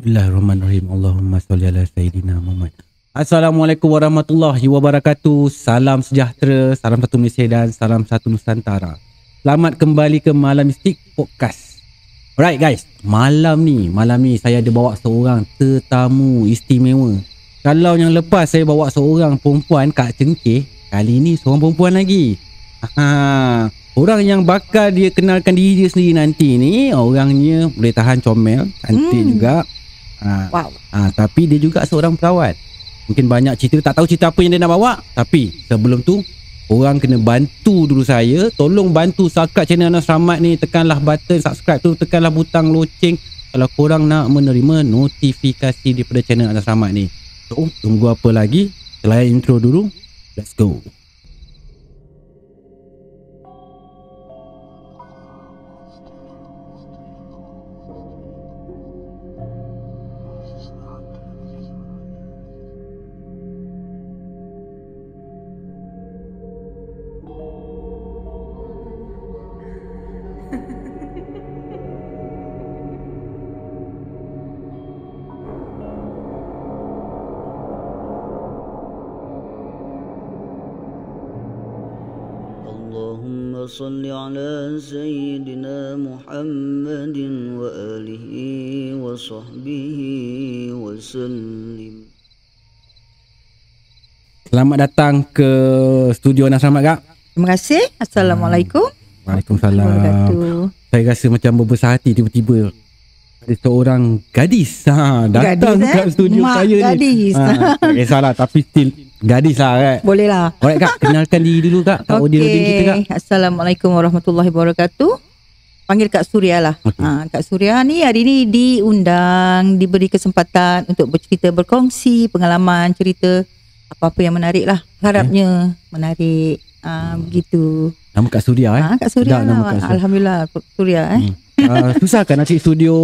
Bismillahirrahmanirrahim. Allahumma salli ala Sayyidina Muhammad. Assalamualaikum warahmatullahi wabarakatuh. Salam sejahtera, salam satu Malaysia dan salam satu Nusantara. Selamat kembali ke Malam Mistik Podcast. Alright guys, malam ni, malam ni saya ada bawa seorang tetamu istimewa. Kalau yang lepas saya bawa seorang perempuan Kak Cengkeh, kali ni seorang perempuan lagi. Ha, orang yang bakal dia kenalkan diri dia sendiri nanti ni, orangnya boleh tahan comel, cantik Hmm. juga. Ha, Wow. Ha, tapi dia juga seorang perawat. Mungkin banyak cerita tak tahu cerita apa yang dia nak bawa. Tapi sebelum tu orang kena bantu dulu saya. Tolong bantu subscribe channel Anas Rahmat ni. Tekanlah button subscribe tu. Tekanlah butang loceng. Kalau korang nak menerima notifikasi daripada channel Anas Rahmat ni. So, tunggu apa lagi? Selain intro dulu. Let's go. صل على سيدنا محمد وآله وصحبه وسلم Selamat datang ke studio Anas Rahmat kak. Terima kasih. Assalamualaikum. Waalaikumsalam. Wabarakatuh. Saya rasa macam berbesar hati tiba-tiba ada seorang gadis ha, datang Gadis, eh? kat studio Mak saya gadis. ni. Ha, tak kisahlah tapi still gadis lah right. Boleh lah. Alright kak, kenalkan diri dulu kak audio audio kita kak. Assalamualaikum warahmatullahi wabarakatuh. Panggil Kak Surya lah. Okey. Ha, Kak Surya ni hari ni diundang, diberi kesempatan untuk bercerita, berkongsi pengalaman, cerita apa-apa yang menarik lah. Harapnya menarik. Ha, begitu. Nama Kak Surya eh. Ha, Kak Surya Sedap nama lah. Kak Surya. Alhamdulillah Kak Surya eh. Hmm. Uh, susah kan nak cari studio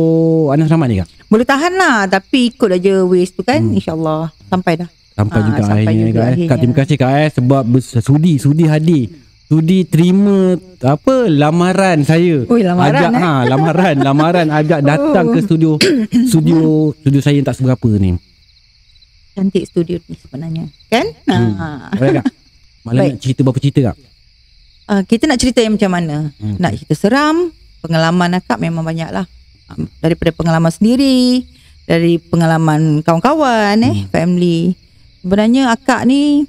Anas Rahmat ni kak? Boleh tahan lah tapi ikut aja waste tu kan. Hmm. InsyaAllah sampai dah. Sampai Ah, juga sampai akhirnya juga kak. Eh. akhirnya. Kak terima kasih kak eh sebab sudi sudi hadir. Sudi terima apa lamaran saya. Ui, lamaran, ajak eh? ha lamaran lamaran ajak datang ke studio studio studio saya yang tak seberapa ni. Cantik studio ni sebenarnya. Kan? Hmm. Ha. Alright kak. Malam Baik. nak cerita berapa cerita kak? Uh, kita nak cerita yang macam mana? Hmm. Nak cerita seram, pengalaman akak memang banyak lah. Daripada pengalaman sendiri, dari pengalaman kawan-kawan eh, Hmm. family. Sebenarnya akak ni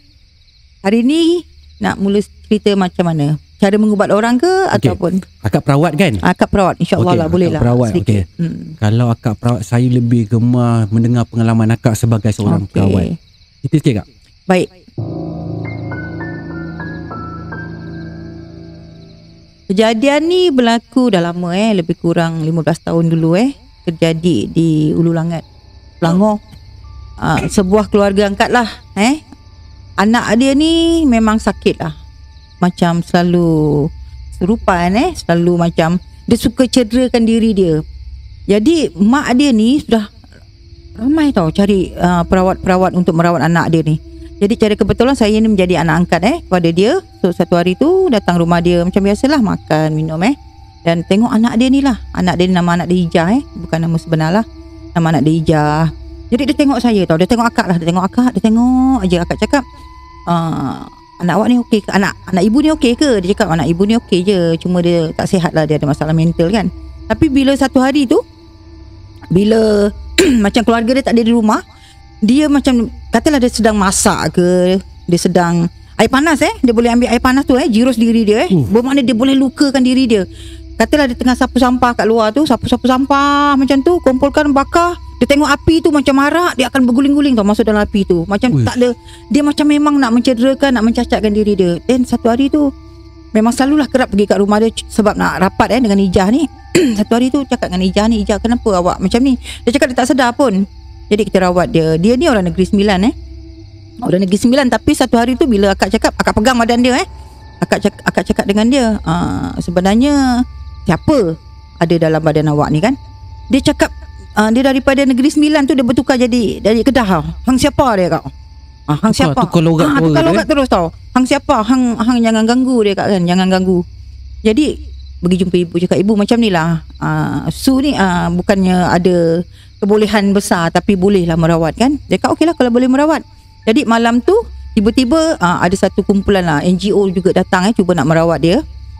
hari ni nak mula cerita macam mana? Cara mengubat orang ke Okey. ataupun Akak perawat kan? akak perawat insya-Allah Okey, lah boleh lah. perawat, okey. Hmm. Kalau akak perawat saya lebih gemar mendengar pengalaman akak sebagai seorang Okey. perawat. Cerita sikit kak. Baik. Kejadian ni berlaku dah lama eh, lebih kurang 15 tahun dulu eh. Terjadi di Ulu Langat, Selangor. Uh, sebuah keluarga angkat lah eh. Anak dia ni memang sakit lah. Macam selalu serupan eh, selalu macam dia suka cederakan diri dia. Jadi mak dia ni sudah ramai tau cari uh, perawat-perawat untuk merawat anak dia ni. Jadi cara kebetulan saya ni menjadi anak angkat eh kepada dia. So satu hari tu datang rumah dia macam biasalah makan minum eh. Dan tengok anak dia ni lah. Anak dia ni nama anak dia Ijah eh. Bukan nama sebenar lah. Nama anak dia Ijah. Jadi dia tengok saya tau. Dia tengok akak lah. Dia tengok akak. Dia tengok aja akak cakap. Uh, anak awak ni okey ke? Anak anak ibu ni okey ke? Dia cakap anak ibu ni okey je. Cuma dia tak sihat lah. Dia ada masalah mental kan. Tapi bila satu hari tu. Bila macam keluarga dia tak ada di rumah dia macam katalah dia sedang masak ke dia sedang air panas eh dia boleh ambil air panas tu eh jirus diri dia eh Uh. bermakna dia boleh lukakan diri dia katalah dia tengah sapu sampah kat luar tu sapu-sapu sampah macam tu kumpulkan bakar dia tengok api tu macam marak dia akan berguling-guling tau masuk dalam api tu macam Uish. tak ada dia macam memang nak mencederakan nak mencacatkan diri dia then satu hari tu memang selalulah kerap pergi kat rumah dia sebab nak rapat eh dengan Ijah ni satu hari tu cakap dengan Ijah ni Ijah kenapa awak macam ni dia cakap dia tak sedar pun jadi kita rawat dia. Dia ni orang negeri sembilan eh. Orang negeri sembilan tapi satu hari tu bila akak cakap, akak pegang badan dia eh. Akak cakap, akak cakap dengan dia, uh, sebenarnya siapa ada dalam badan awak ni kan? Dia cakap uh, dia daripada negeri sembilan tu dia bertukar jadi dari Kedah. Hang siapa dia kak? Ah, hang Tukar- siapa? tukar logat terus, tukar eh? logat terus tau. Hang siapa? Hang hang jangan ganggu dia kak kan, jangan ganggu. Jadi pergi jumpa ibu cakap ibu macam ni lah uh, Su ni uh, bukannya ada kebolehan besar tapi bolehlah merawat kan. Dia kata okeylah kalau boleh merawat. Jadi malam tu tiba-tiba uh, ada satu kumpulan lah NGO juga datang eh cuba nak merawat dia.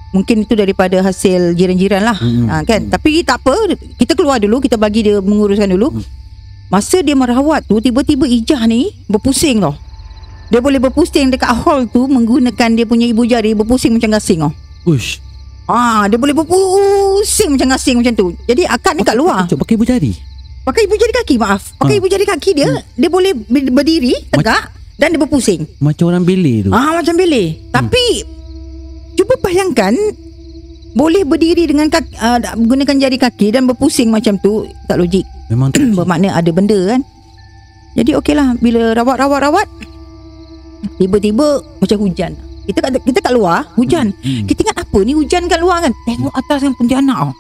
Mungkin itu daripada hasil jiran-jiran lah Mm-mm. uh, kan. Tapi tak apa, kita keluar dulu, kita bagi dia menguruskan dulu. Masa dia merawat tu tiba-tiba Ijah ni berpusing tau. Dia boleh berpusing dekat hall tu menggunakan dia punya ibu jari berpusing macam gasing tau. Ush. Ah, dia boleh berpusing macam gasing macam tu. Jadi akak ni kat luar. Cuk, pakai ibu jari. Pakai ibu jari kaki, maaf. Pakai Ah. ibu jari kaki dia, dia boleh ber- berdiri tegak dan dia berpusing. Macam orang beli tu. Ah, macam beleh. Tapi cuba bayangkan boleh berdiri dengan kaki, uh, menggunakan jari kaki dan berpusing macam tu tak logik. Memang tak Bermakna ada benda kan. Jadi okeylah bila rawat-rawat-rawat tiba-tiba macam hujan. Kita kat kita kat luar, hujan. Hmm. Kita ingat apa ni hujan kat luar kan? Tengok atas yang Pontianak tau.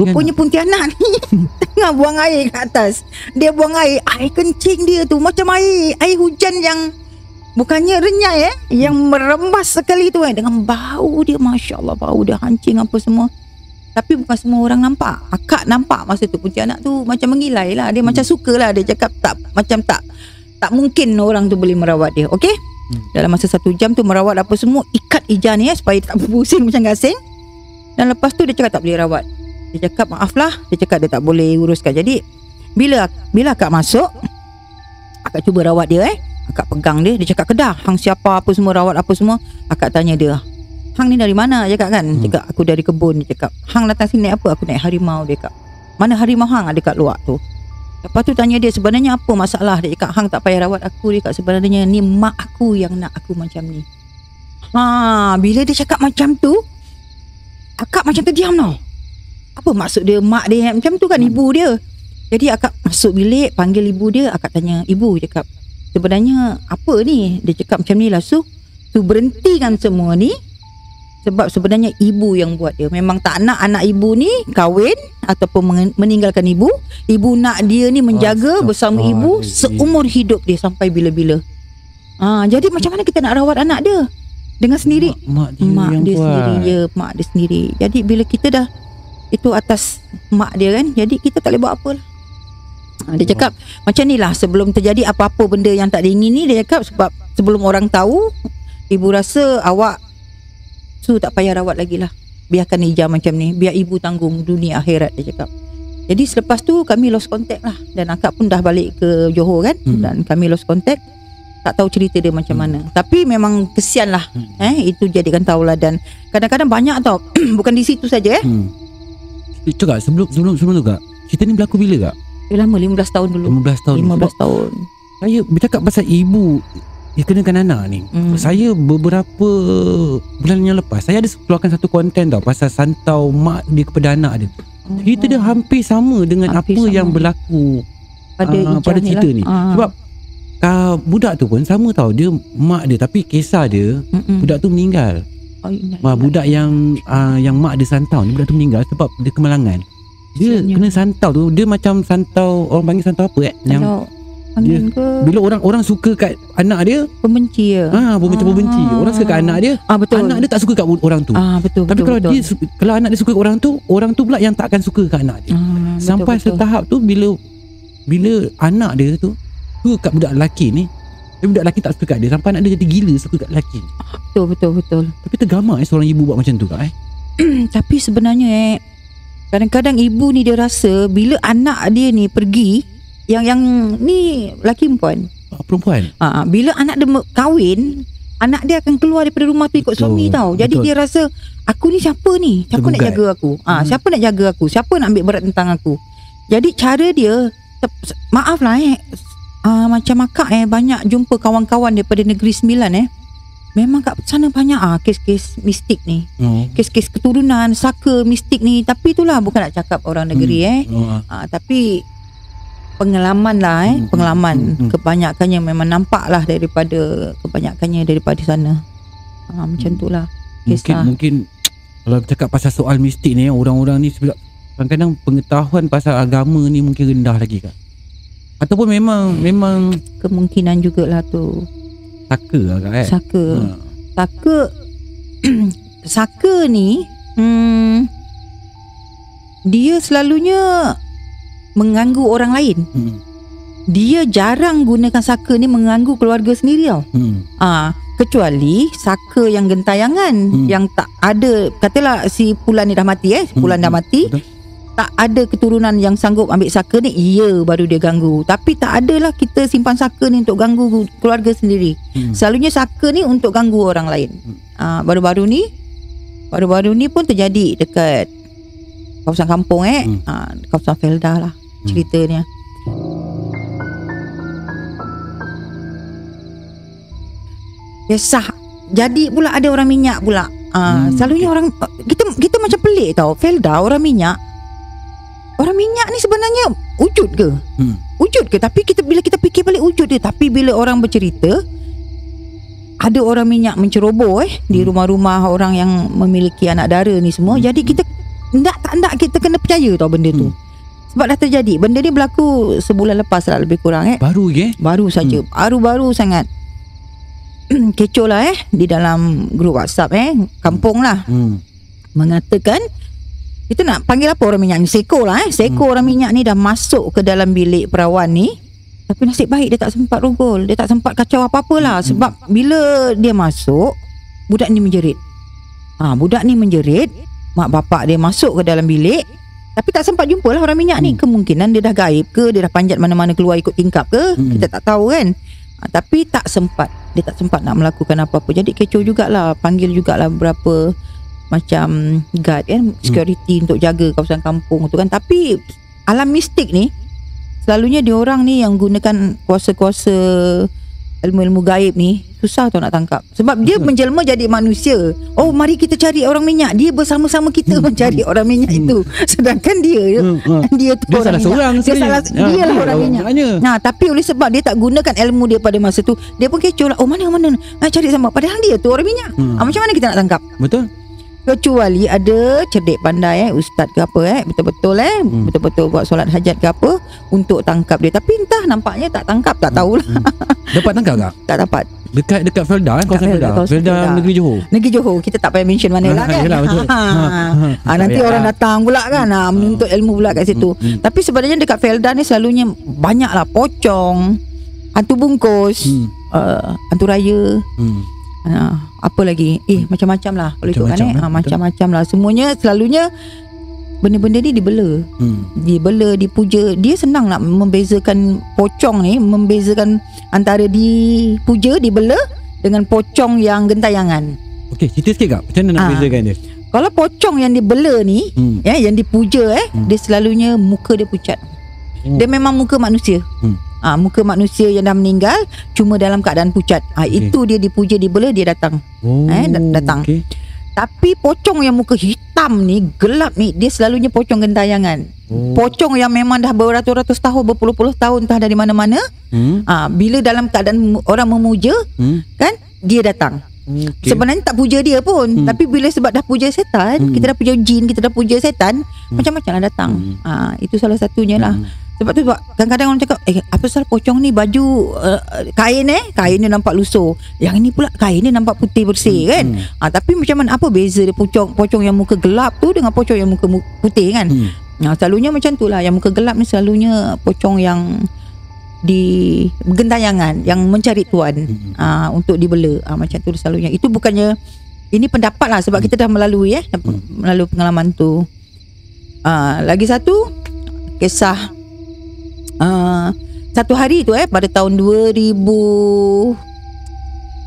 Rupanya Pontianak ni tengah buang air kat atas. Dia buang air, air kencing dia tu macam air air hujan yang bukannya renyai eh, yang merembas sekali tu eh dengan bau dia masya-Allah bau dia hancing apa semua. Tapi bukan semua orang nampak. Akak nampak masa tu Pontianak tu macam mengilai lah. Dia macam suka lah. Dia cakap tak macam tak tak mungkin orang tu boleh merawat dia. Okey? Hmm. Dalam masa satu jam tu merawat apa semua ikat ijah ni eh supaya tak berpusing macam gasing. Dan lepas tu dia cakap tak boleh rawat. Dia cakap maaf lah. Dia cakap dia tak boleh uruskan. Jadi bila bila akak masuk akak cuba rawat dia eh. Akak pegang dia. Dia cakap kedah. Hang siapa apa semua rawat apa semua. Akak tanya dia. Hang ni dari mana? Dia cakap kan. Hmm. Dia cakap aku dari kebun. Dia cakap hang datang sini naik apa? Aku naik harimau. Dia cakap mana harimau hang ada kat luar tu. Lepas tu tanya dia sebenarnya apa masalah. Dia cakap hang tak payah rawat aku. Dia cakap sebenarnya ni mak aku yang nak aku macam ni. Ha, bila dia cakap macam tu, akak macam terdiam tau. Apa maksud dia mak dia macam tu kan ibu dia. Jadi akak masuk bilik panggil ibu dia, akak tanya ibu dia cakap sebenarnya apa ni? Dia cakap macam ni lah su. Tu berhentikan semua ni sebab sebenarnya ibu yang buat dia. Memang tak nak anak ibu ni kahwin ataupun meninggalkan ibu. Ibu nak dia ni menjaga bersama ibu Astaghfirullahaladzim. seumur hidup dia sampai bila-bila. Ah, jadi macam mana kita nak rawat anak dia? Dengan sendiri Mak, mak dia mak yang dia buat. sendiri je mak dia sendiri jadi bila kita dah itu atas mak dia kan jadi kita tak boleh buat apa lah Ha, dia cakap macam ni lah sebelum terjadi apa-apa benda yang tak diingini dia cakap sebab sebelum orang tahu ibu rasa awak su tak payah rawat lagi lah biarkan hijau macam ni biar ibu tanggung dunia akhirat dia cakap jadi selepas tu kami lost contact lah dan akak pun dah balik ke Johor kan Hmm. dan kami lost contact tak tahu cerita dia macam mana tapi memang kesian lah Hmm. eh itu jadikan tauladan kadang-kadang banyak tau bukan di situ saja eh Hmm. Eh, Cakap sebelum sebelum sebelum tu kak. Cerita ni berlaku bila kak? Eh, lama 15 tahun dulu 15 tahun. 15 tahun Saya bercakap pasal ibu yang kenakan anak ni. Hmm. Saya beberapa bulan yang lepas saya ada keluarkan satu konten tau pasal santau mak dia kepada anak dia. Cerita dia hampir sama dengan Hampir apa sama. yang berlaku pada Ijah pada ni cerita lah. ni. Ah. Sebab uh, budak tu pun sama tau dia mak dia tapi kisah dia Mm-mm. budak tu meninggal. oh, ingat, Wah, ingat. budak yang uh, yang mak dia santau ni budak tu meninggal sebab dia kemalangan. Dia Kesiannya. kena santau tu dia macam santau orang panggil santau apa eh? Yang kalau angin ke bila orang orang suka kat anak dia, pembenci ya ha macam Ah. membenci. Orang suka kat anak dia, ah betul anak dia tak suka kat orang tu. ah betul Tapi betul, kalau betul. dia kalau anak dia suka kat orang tu, orang tu pula yang tak akan suka kat anak dia. ah, Sampai betul. setahap tu bila bila anak dia tu suka kat budak lelaki ni, tapi budak lelaki tak suka kat dia sampai anak dia jadi gila suka kat lelaki. betul betul betul Tapi tergamar eh seorang ibu buat macam tu kak eh. tapi sebenarnya eh kadang-kadang ibu ni dia rasa bila anak dia ni pergi yang yang ni lelaki perempuan Ah, Perempuan. Ah, bila anak dia kahwin, anak dia akan keluar daripada rumah tu ikut Betul, suami tau. Jadi betul. dia rasa aku ni siapa ni? Siapa nak Tergugat. jaga aku? Ah, Hmm. siapa nak jaga aku? Siapa nak ambil berat tentang aku? Jadi cara dia maaf lah eh. Ah, macam akak eh banyak jumpa kawan-kawan daripada negeri sembilan eh. Memang kat sana banyak ah kes-kes mistik ni. Oh. Kes-kes keturunan, saka mistik ni. Tapi itulah bukan nak cakap orang negeri eh. Oh, ah. Ah, tapi pengalaman lah eh Hmm, pengalaman hmm, hmm. kebanyakannya memang nampak lah daripada kebanyakannya daripada sana ah, macam tu lah mungkin kisah mungkin kalau cakap pasal soal mistik ni orang-orang ni sebab kadang-kadang pengetahuan pasal agama ni mungkin rendah lagi kak. Ataupun memang memang kemungkinan jugalah tu saka kak eh. saka Ha. saka saka ni hmm, dia selalunya mengganggu orang lain. Hmm. Dia jarang gunakan saka ni mengganggu keluarga sendiri tau. Hmm. Ah, kecuali saka yang gentayangan Hmm. yang tak ada katalah si Pulan ni dah mati eh, Pulan Hmm, dah mati. Betul. Tak ada keturunan yang sanggup ambil saka ni iya baru dia ganggu. Tapi tak adalah kita simpan saka ni untuk ganggu keluarga sendiri. Hmm. selalunya saka ni untuk ganggu orang lain. Hmm. ah baru-baru ni baru-baru ni pun terjadi dekat kawasan kampung eh. Hmm. ah, kawasan Felda lah ceritanya. Kisah Jadi pula ada orang minyak pula. Ah, Hmm, selalunya orang kita kita macam pelik tau. Felda orang minyak Orang minyak ni sebenarnya wujud ke? Hmm. Wujud ke? Tapi kita bila kita fikir balik wujud dia Tapi bila orang bercerita Ada orang minyak menceroboh eh Di Hmm. rumah-rumah orang yang memiliki anak dara ni semua Jadi kita Ndak tak ndak kita kena percaya tau benda tu Hmm. Sebab dah terjadi Benda ni berlaku sebulan lepas lah lebih kurang eh Baru ke? Baru saja Hmm. Baru-baru sangat Kecoh lah eh Di dalam grup whatsapp eh Kampung lah Hmm. Mengatakan Kita nak panggil apa orang minyak ni? Seko lah eh. Seko Hmm. orang minyak ni dah masuk ke dalam bilik perawan ni. Tapi nasib baik dia tak sempat rogol Dia tak sempat kacau apa-apa lah. Hmm. Sebab bila dia masuk Budak ni menjerit. Ha, Budak ni menjerit Mak bapak dia masuk ke dalam bilik. Tapi tak sempat jumpa lah orang minyak ni. Hmm. Kemungkinan dia dah gaib ke Dia dah panjat mana-mana keluar ikut tingkap ke Hmm. Kita tak tahu kan. Ha, Tapi tak sempat. Dia tak sempat nak melakukan apa-apa. Jadi kecoh jugalah Panggil jugalah beberapa Macam guard kan Security untuk jaga kawasan kampung tu kan Tapi Alam mistik ni Selalunya diorang ni yang gunakan Kuasa-kuasa Ilmu-ilmu gaib ni Susah tau nak tangkap Sebab dia menjelma jadi manusia Oh mari kita cari orang minyak Dia bersama-sama kita mencari orang minyak Hmm. itu Sedangkan dia Hmm. ha. Dia tu Dia orang salah minyak. seorang Dia salah Ha, Dia lah dia orang minyak orangnya. Nah, tapi oleh sebab dia tak gunakan ilmu dia pada masa tu, dia pun kecoh lah. Oh, mana mana nak cari sama. Padahal dia tu orang minyak. Hmm. Ah, macam mana kita nak tangkap? Betul? Kecuali ada cerdik pandai eh, ustaz ke apa eh, betul-betul eh, Hmm. betul-betul buat solat hajat ke apa untuk tangkap dia. Tapi entah nampaknya tak tangkap, tak tahulah, Dapat tangkap tak? tak dapat. Dekat dekat Felda kan kawasan Felda, Felda. negeri Johor. Negeri Johor kita tak payah mention mana lah Ha, kan. yelah, betul. Ha, Ha, ha. Ah, nanti orang datang pula kan ah, menuntut ilmu pula kat situ. Hmm. Tapi sebenarnya dekat Felda ni selalunya banyaklah pocong, hantu bungkus, Hmm. uh, hantu raya, Hmm. Ha, apa lagi? Eh macam-macam lah Kalau ikutkan Macam-macam, eh eh, ha. Macam-macam lah Semuanya selalunya Benda-benda ni dibela Hmm. Dibela, dipuja Dia senang nak membezakan Pocong ni Membezakan Antara dipuja, dibela Dengan pocong yang gentayangan Okey, cerita sikit kak. Macam mana nak Ah. bezakan dia? Kalau pocong yang dibela ni Hmm. ya, Yang dipuja eh Hmm. Dia selalunya Muka dia pucat Hmm. Dia memang muka manusia Hmm. Ah, muka manusia yang dah meninggal cuma dalam keadaan pucat. Ah, Okey. itu dia dipuja dibela dia datang. Oh. Eh, dat- datang. Okey. Tapi pocong yang muka hitam ni Gelap ni Dia selalunya pocong gentayangan Oh. Pocong yang memang dah beratus-ratus tahun Berpuluh-puluh tahun Entah dari mana-mana Hmm. ah, Bila dalam keadaan orang memuja Hmm. Kan Dia datang okay. Sebenarnya tak puja dia pun Hmm. Tapi bila sebab dah puja setan Hmm. Kita dah puja jin Kita dah puja setan Hmm. Macam-macam lah datang Hmm. ah, Itu salah satunya lah Hmm. Sebab tu sebab kadang-kadang orang cakap Eh apa salah pocong ni baju uh, Kain eh Kain dia nampak lusuh Yang ini pula kain dia nampak putih bersih kan Hmm. Ah, tapi macam mana apa beza dia pocong pocong yang muka gelap tu dengan pocong yang muka mu- putih kan? Hmm. Nah, selalunya macam tu lah yang muka gelap ni selalunya pocong yang di gentayangan yang mencari tuan Hmm. ah untuk dibela. Ah, macam tu selalunya. Itu bukannya ini pendapat lah sebab kita dah melalui eh Hmm. melalui pengalaman tu. Ah, lagi satu kisah ah satu hari tu eh pada tahun 2000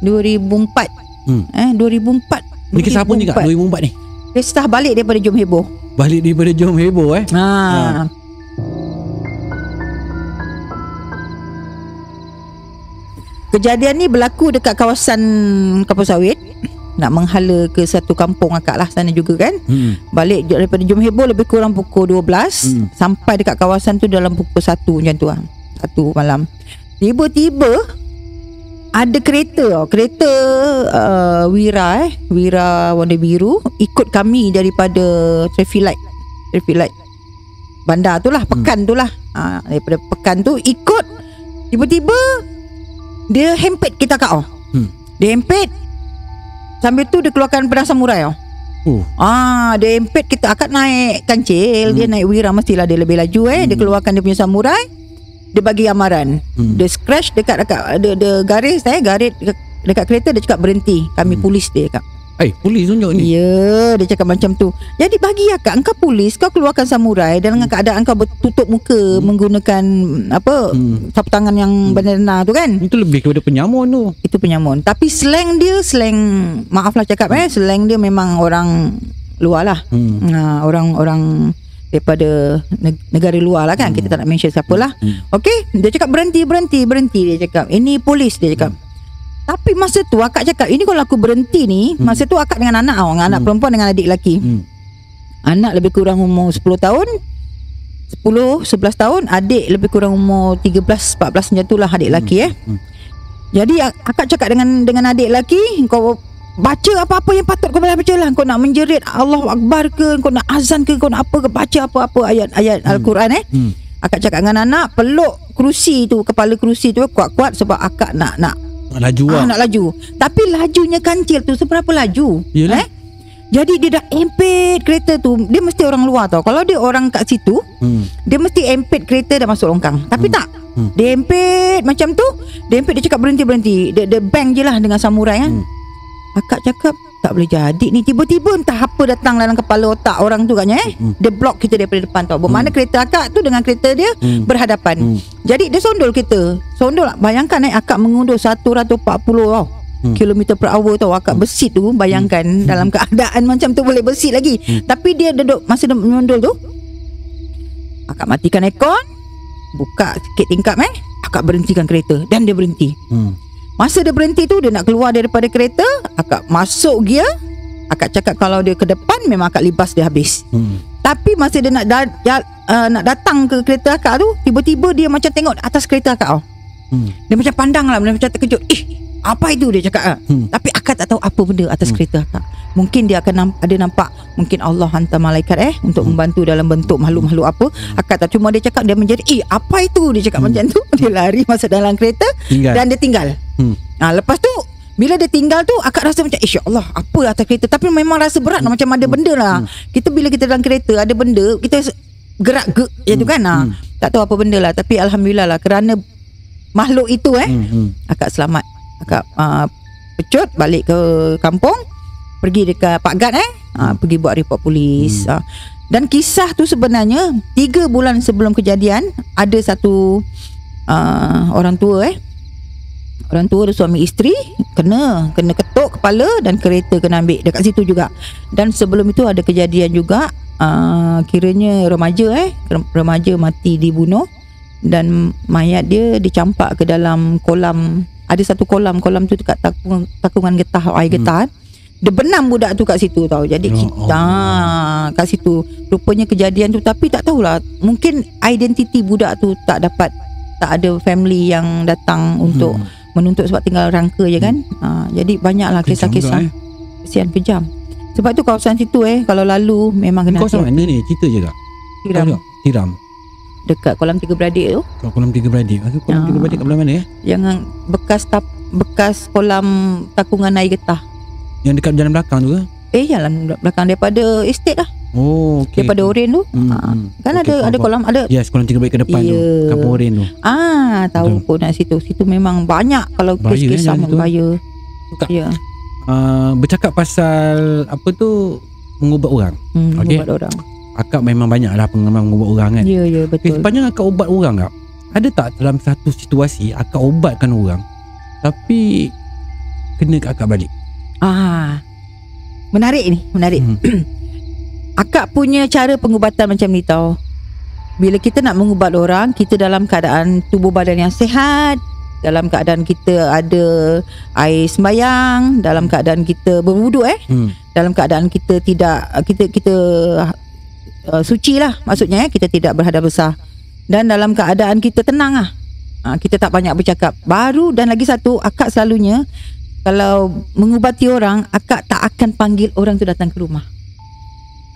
2004 Hmm. eh 2004 Ni kisah apa ni kak? 2004. 2004 ni. Kisah balik daripada Jom Heboh. Balik daripada Jom Heboh eh. Ha. Kejadian ni berlaku dekat kawasan kapal sawit nak menghala ke satu kampung akak lah sana juga kan. Hmm. balik daripada Jom Heboh lebih kurang pukul 12 Hmm. sampai dekat kawasan tu dalam pukul 1 macam tu lah. 1 malam. Tiba-tiba ada kereta tau. Kereta uh, Wira eh. Wira warna biru ikut kami daripada traffic light. Traffic light. Bandar tu lah pekan tu lah. Ha, daripada pekan tu ikut. Tiba-tiba dia hempet kita kat oh. Hmm. dia hempet sambil tu dia keluarkan pedang samurai oh. Oh. Ah, dia empet kita akak naik kancil, dia naik wira mestilah dia lebih laju eh. Dia keluarkan dia punya samurai. Dia bagi amaran. Hmm. Dia scratch dekat dekat ada ada garis eh, garis dekat, dekat kereta dia cakap berhenti. Kami polis dia cakap. Eh, polis tunjuk ni. Ya, dia cakap macam tu. Jadi bagi akak, engkau polis, kau keluarkan samurai dalam keadaan kau bertutup muka menggunakan apa? Hmm. Sapu tangan yang benar tu kan? Itu lebih kepada penyamun tu. Itu penyamun. Tapi slang dia slang maaflah cakap eh, slang dia memang orang luar lah. Hmm. Ha, orang-orang daripada neg- negara luar lah kan. Kita tak nak mention siapa lah. Hmm. Okey, dia cakap berhenti, berhenti, berhenti dia cakap. Ini polis dia cakap. Tapi masa tu akak cakap ini kalau aku berhenti ni, masa tu akak dengan anak dengan anak perempuan dengan adik lelaki. Hmm. Anak lebih kurang umur 10 tahun. 10, 11 tahun, adik lebih kurang umur 13, 14 macam tu lah adik lelaki eh. Hmm. Jadi ak- akak cakap dengan dengan adik lelaki, kau baca apa-apa yang patut kau baca lah. Kau nak menjerit Allah Akbar ke, kau nak azan ke, kau nak apa ke, baca apa-apa ayat-ayat Al-Quran eh. Hmm. Akak cakap dengan anak, peluk kerusi tu, kepala kerusi tu kuat-kuat sebab akak nak nak Laju lah. ah, nak laju. Tapi lajunya kancil tu seberapa laju? Yelah. Eh? Jadi dia dah empit kereta tu Dia mesti orang luar tau Kalau dia orang kat situ Hmm. Dia mesti empit kereta dah masuk longkang Tapi tak Hmm. Dia empit macam tu Dia empit dia cakap berhenti-berhenti Dia, dia bang je lah dengan samurai kan Hmm. Akak cakap tak boleh jadi ni. Tiba-tiba entah apa datang dalam kepala otak orang tu katnya eh? Hmm. Dia block kita daripada depan tau Bermakna kereta akak tu dengan kereta dia Hmm. Berhadapan? Hmm. Jadi dia sondol kita. Sondol Bayangkan eh akak mengundur 140 tau. Hmm. Kilometer per hour tau. Akak bersit tu Bayangkan Dalam keadaan macam tu Boleh bersit lagi. Hmm. Tapi dia duduk Masa dia menyondol tu Akak matikan aircon Buka sikit tingkap eh? Akak berhentikan kereta Dan dia berhenti. Hmm. Masa dia berhenti tu Dia nak keluar daripada kereta Akak masuk gear Akak cakap kalau dia ke depan Memang akak libas dia habis. Hmm. Tapi masa dia nak da, ja, uh, nak datang ke kereta akak tu Tiba-tiba dia macam tengok atas kereta akak tau Hmm. Dia macam pandang lah Dia macam terkejut. Eh apa itu? dia cakap ah. Hmm. Tapi akak tak tahu apa benda atas kereta akak. Mungkin dia akan namp- ada nampak Mungkin Allah hantar malaikat eh Untuk membantu dalam bentuk makhluk-makhluk apa. Akak tak cuma dia cakap Dia menjadi Eh apa itu? Dia cakap macam tu. Dia lari masuk dalam kereta Tinggal. Dan dia tinggal Hmm. ha, Lepas tu bila dia tinggal tu Akak rasa macam Insya Allah Apa atas kereta Tapi memang rasa berat lah, Macam ada benda lah Kita bila kita dalam kereta Ada benda Kita gerak ge, Ya tu kan ha. Tak tahu apa benda lah Tapi Alhamdulillah lah Kerana Makhluk itu eh Hmm. Hmm. Akak selamat Akak uh, Pecut balik ke kampung Pergi dekat Pak Gad eh uh, Pergi buat report polis uh. Dan kisah tu sebenarnya Tiga bulan sebelum kejadian Ada satu uh, Orang tua eh Orang tua suami isteri Kena Kena ketuk kepala Dan kereta kena ambil. Dekat situ juga. Dan sebelum itu ada kejadian juga uh, Kiranya remaja eh Remaja mati dibunuh Dan mayat dia dicampak ke dalam kolam. Ada satu kolam Kolam tu dekat takungan, takungan getah Air getah hmm. Dia benam budak tu kat situ tau. Jadi Ya kita ah, Kat situ. Rupanya kejadian tu Tapi tak tahulah. Mungkin identiti budak tu Tak dapat Tak ada family yang datang Untuk Hmm. Menuntut sebab tinggal rangka je kan. Ha, jadi banyaklah kisah-kisah juga, eh. kesian kejam. Sebab tu kawasan situ eh kalau lalu memang kena hati mana ni? Cerita je kak? tiram tak? Tiram. dekat kolam tiga beradik tu. Kau kolam tiga beradik. Aku kolam Ah. tiga beradik kat belah mana ya? Jangan bekas tap, bekas kolam takungan air getah. Yang dekat jalan belakang tu ke? Eh jalan belakang daripada estate lah. Oh, okey. Daripada okey. Oren tu. Hmm, Ha, kan Okey, ada faham, ada kolam ada Yes, kolam tiga beradik ke depan tu. Ya. Kampung Oren tu. Ah, tahu pun nak situ. Situ memang banyak kalau kes-kes eh, sama bahaya. Ya. uh, bercakap pasal apa tu mengubat orang. Hmm, Okey. ubat orang. Akak memang banyak lah pengalaman mengubat orang kan. Ya, ya Okay, betul. sepanjang akak ubat orang kak, ada tak dalam satu situasi akak ubatkan orang tapi kena kat akak balik? Ah. Menarik ni, menarik. Hmm. Akak punya cara pengubatan macam ni tau. Bila kita nak mengubat orang, kita dalam keadaan tubuh badan yang sihat, dalam keadaan kita ada air sembayang, dalam keadaan kita berwuduk eh, Hmm. dalam keadaan kita tidak kita kita uh, suci lah maksudnya eh, kita tidak berhadap besar dan dalam keadaan kita tenang lah. Ha, kita tak banyak bercakap. Baru dan lagi satu, akak selalunya kalau mengubati orang, akak tak akan panggil orang tu datang ke rumah.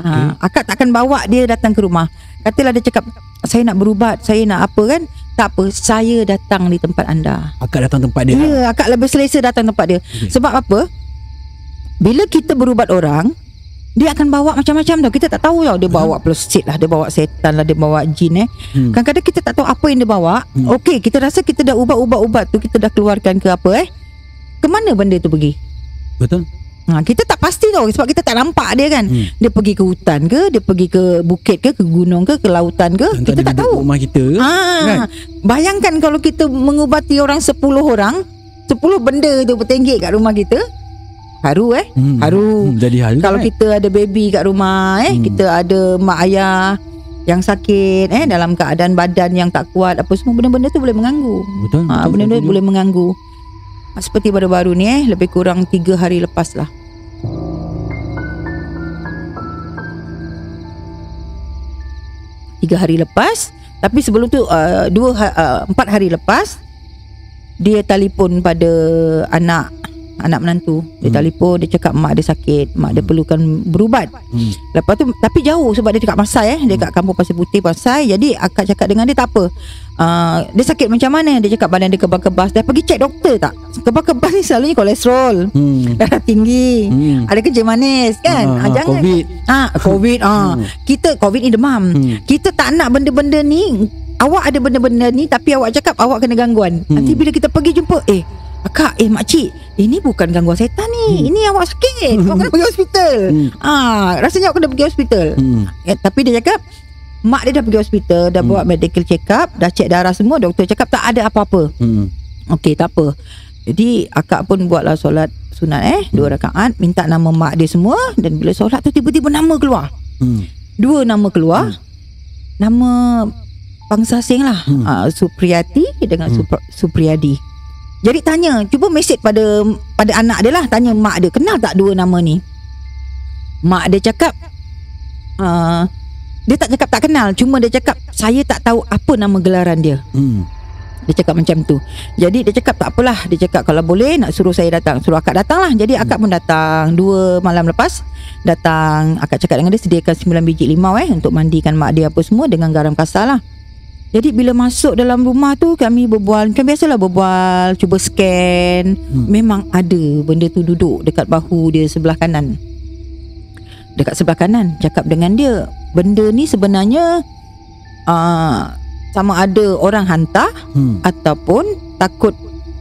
Ha, akak tak akan bawa dia datang ke rumah. Katalah dia cakap, saya nak berubat, saya nak apa kan? Tak apa, saya datang di tempat anda. Akak datang tempat dia. Ya, akak lebih selesa datang tempat dia. Okey. Sebab apa? Bila kita berubat orang, dia akan bawa macam-macam tau. Kita tak tahu tau. Dia bawa plastik lah. Dia bawa setan lah. Dia bawa jin eh. Hmm. Kadang-kadang kita tak tahu apa yang dia bawa. Hmm. Okey, kita rasa kita dah ubat-ubat-ubat tu kita dah keluarkan ke apa eh. Ke mana benda tu pergi? Betul? Ha, kita tak pasti tau sebab kita tak nampak dia kan. Hmm. Dia pergi ke hutan ke, dia pergi ke bukit ke, ke gunung ke, ke lautan ke, Entah kita tak tahu. Rumah kita? Ah, kan? bayangkan kalau kita mengubati orang 10 orang, 10 benda tu bertenggek kat rumah kita. Haru eh. Hmm. Haru. Hmm, jadi hal Kalau kan? kita ada baby kat rumah eh, Hmm. kita ada mak ayah yang sakit eh dalam keadaan badan yang tak kuat apa semua benda-benda tu boleh mengganggu. Betul, Ha, betul, benda-benda saya boleh mengganggu. Ha, seperti baru-baru ni eh lebih kurang 3 hari lepas lah. Tiga hari lepas Tapi sebelum tu uh, Dua uh, Empat hari lepas Dia telefon pada Anak Anak menantu Dia Hmm. telefon Dia cakap mak dia sakit Mak dia Hmm. perlukan berubat Hmm. Lepas tu Tapi jauh sebab dia dekat Masai eh Dia kat kampung Pasir Putih Pasai Jadi akak cakap dengan dia tak apa uh, Dia sakit macam mana Dia cakap badan dia kebas-kebas Dah pergi cek doktor tak Kebas-kebas ni selalunya kolesterol Hmm. Darah tinggi Hmm. Ada kerja manis kan Ah, ah, Jangan Covid. Ah, Covid ah. Hmm. Kita Covid ni demam Hmm. Kita tak nak benda-benda ni Awak ada benda-benda ni Tapi awak cakap Awak kena gangguan Hmm. Nanti bila kita pergi jumpa Eh Akak Eh makcik Ini bukan gangguan setan ni Ini awak sakit Awak kena pergi hospital Hmm. Ah, Rasanya awak kena pergi hospital Hmm. eh, Tapi dia cakap Mak dia dah pergi hospital Dah Hmm. buat medical check up Dah cek darah semua Doktor cakap tak ada apa-apa Hmm. Okey tak apa Jadi akak pun buatlah solat sunat eh Dua rakaat Minta nama mak dia semua Dan bila solat tu tiba-tiba nama keluar Hmm. Dua nama keluar Nama bangsa asing lah Hmm. uh, Supriyati dengan Hmm. Supr- Supriyadi Jadi tanya Cuba mesej pada pada anak dia lah Tanya mak dia Kenal tak dua nama ni Mak dia cakap uh, Dia tak cakap tak kenal Cuma dia cakap Saya tak tahu apa nama gelaran dia. Hmm. dia cakap macam tu. Jadi dia cakap tak apalah. Dia cakap kalau boleh Nak suruh saya datang. Suruh akak datang lah Jadi akak pun datang. Dua malam lepas Datang. Akak cakap dengan dia Sediakan 9 biji limau eh Untuk mandikan mak dia apa semua Dengan garam kasar lah. Jadi bila masuk dalam rumah tu Kami berbual Macam biasalah berbual Cuba scan. Hmm. Memang ada Benda tu duduk Dekat bahu dia sebelah kanan Dekat sebelah kanan Cakap dengan dia Benda ni sebenarnya uh, Sama ada orang hantar Hmm. ataupun takut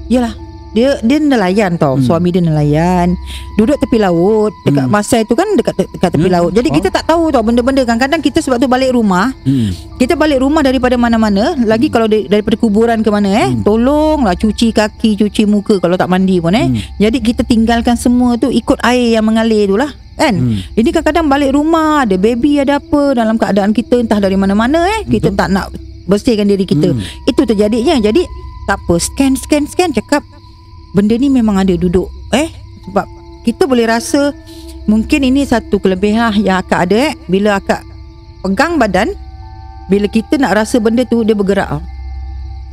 yalah dia dia nelayan tau Hmm. hmm. suami dia nelayan duduk tepi laut dekat Hmm. hmm. Masai tu kan dekat dekat tepi Hmm. laut jadi Oh. kita tak tahu tau benda-benda kadang-kadang kita sebab tu balik rumah Hmm. kita balik rumah daripada mana-mana lagi kalau dari, daripada kuburan ke mana eh Hmm. tolonglah cuci kaki cuci muka kalau tak mandi pun eh Hmm. jadi kita tinggalkan semua tu ikut air yang mengalir tu lah kan Hmm. ini kadang-kadang balik rumah ada baby ada apa dalam keadaan kita entah dari mana-mana eh kita Betul. tak nak bersihkan diri kita Hmm. itu terjadinya jadi tak apa scan scan scan cakap benda ni memang ada duduk eh sebab kita boleh rasa mungkin ini satu kelebihan yang akak ada eh. Bila akak pegang badan bila kita nak rasa benda tu dia bergerak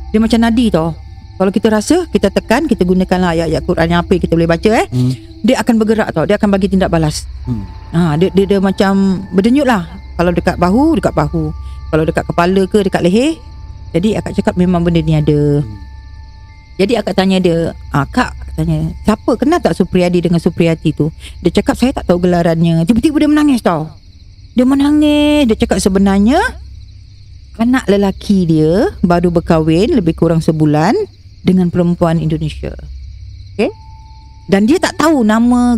dia macam nadi tau. Kalau kita rasa kita tekan kita gunakanlah ayat-ayat Quran yang apa yang kita boleh baca eh. Hmm. dia akan bergerak tau. Dia akan bagi tindak balas. Hmm. ha dia dia, dia macam berdenyut lah. Kalau dekat bahu dekat bahu. Kalau dekat kepala ke dekat leher. Jadi akak cakap memang benda ni ada. Hmm. Jadi akak tanya dia, ah, Kak, akak tanya, siapa kenal tak Supriyadi dengan Supriyati tu? Dia cakap, saya tak tahu gelarannya. Tiba-tiba dia menangis tau. Dia menangis. Dia cakap sebenarnya, anak lelaki dia baru berkahwin lebih kurang sebulan dengan perempuan Indonesia. Okay? Dan dia tak tahu nama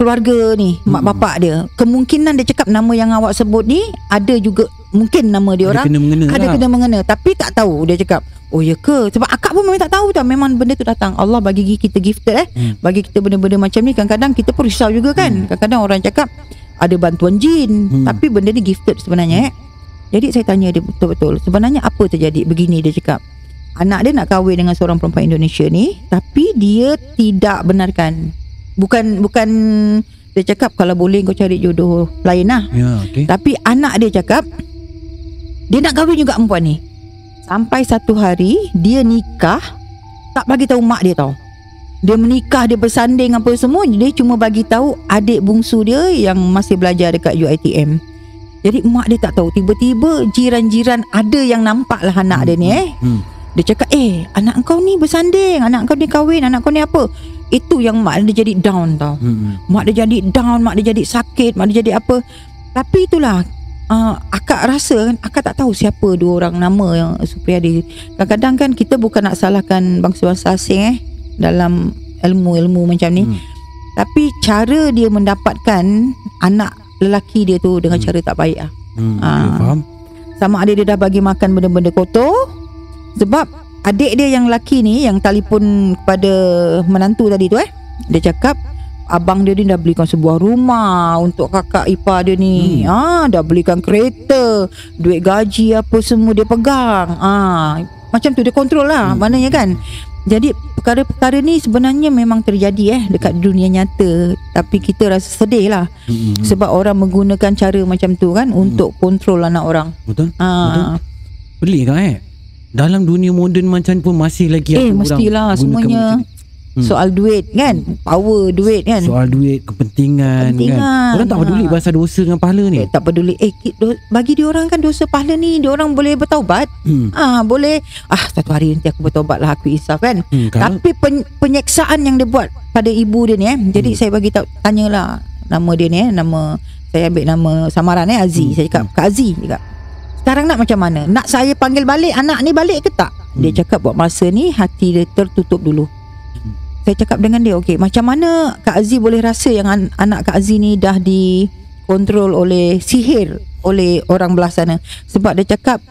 keluarga ni, mak Hmm. bapak dia. Kemungkinan dia cakap nama yang awak sebut ni, ada juga mungkin nama dia Ada orang kena mengena ada lah. kena mengena tapi tak tahu dia cakap oh ya ke? Sebab akak pun memang tak tahu tau. Memang benda tu datang. Allah bagi kita gifted eh. Hmm. bagi kita benda-benda macam ni. Kadang-kadang kita pun risau juga kan. Hmm. kadang-kadang orang cakap ada bantuan jin. Hmm. tapi benda ni gifted sebenarnya eh. Jadi saya tanya dia betul-betul sebenarnya apa terjadi? Begini dia cakap anak dia nak kahwin dengan seorang perempuan Indonesia ni tapi dia tidak benarkan. Bukan bukan dia cakap kalau boleh kau cari jodoh lain lah. Ya, okey. tapi anak dia cakap dia nak kahwin juga perempuan ni. Sampai satu hari dia nikah tak bagi tahu mak dia tau. Dia menikah dia bersanding apa semua dia cuma bagi tahu adik bungsu dia yang masih belajar dekat UiTM. Jadi mak dia tak tahu tiba-tiba jiran-jiran ada yang nampak lah anak dia ni eh. Hmm. Dia cakap eh anak kau ni bersanding Anak kau ni kahwin Anak kau ni apa Itu yang mak dia jadi down tau Hmm. Mak dia jadi down Mak dia jadi sakit Mak dia jadi apa Tapi itulah uh, Akak rasa kan Akak tak tahu siapa dua orang nama yang Supriyadi Kadang-kadang kan kita bukan nak salahkan Bangsa-bangsa asing eh Dalam ilmu-ilmu macam ni Hmm. Tapi cara dia mendapatkan Anak lelaki dia tu Dengan Hmm. cara tak baik lah Hmm. Ah. Okay, faham? sama ada dia dah bagi makan benda-benda kotor sebab adik dia yang lelaki ni yang telefon kepada menantu tadi tu eh dia cakap abang dia ni dah belikan sebuah rumah untuk kakak ipar dia ni hmm. ah dah belikan kereta duit gaji apa semua dia pegang ah macam tu dia kontrol lah hmm. maknanya kan jadi perkara-perkara ni sebenarnya memang terjadi eh dekat dunia nyata tapi kita rasa sedih lah Hmm. sebab orang menggunakan cara macam tu kan untuk kontrol anak orang Betul? Ah, Pelik kan eh? Dalam dunia moden macam pun masih lagi Eh, ada orang mestilah semuanya macam. Hmm. soal duit kan, power duit kan. Soal duit, kepentingan, Kepentingan, kan. Orang tak peduli ha. pasal dosa dengan pahala ni. Eh, tak peduli. Eh, do, bagi dia orang kan dosa pahala ni, dia orang boleh bertaubat. Hmm. Ah, boleh. Ah, satu hari nanti aku bertaubat lah, aku insaf kan. Hmm, kalau Tapi pen, penyeksaan yang dia buat pada ibu dia ni eh. Jadi Hmm. saya bagi tahu tanyalah nama dia ni eh, nama saya ambil nama samaran eh Aziz. Hmm. Saya cakap Kak Aziz cakap. Sekarang nak macam mana? Nak saya panggil balik anak ni balik ke tak? Dia Hmm. cakap buat masa ni hati dia tertutup dulu. Saya cakap dengan dia, okey, macam mana Kak Aziz boleh rasa yang an- anak Kak Aziz ni dah dikontrol oleh sihir oleh orang belah sana? Sebab dia cakap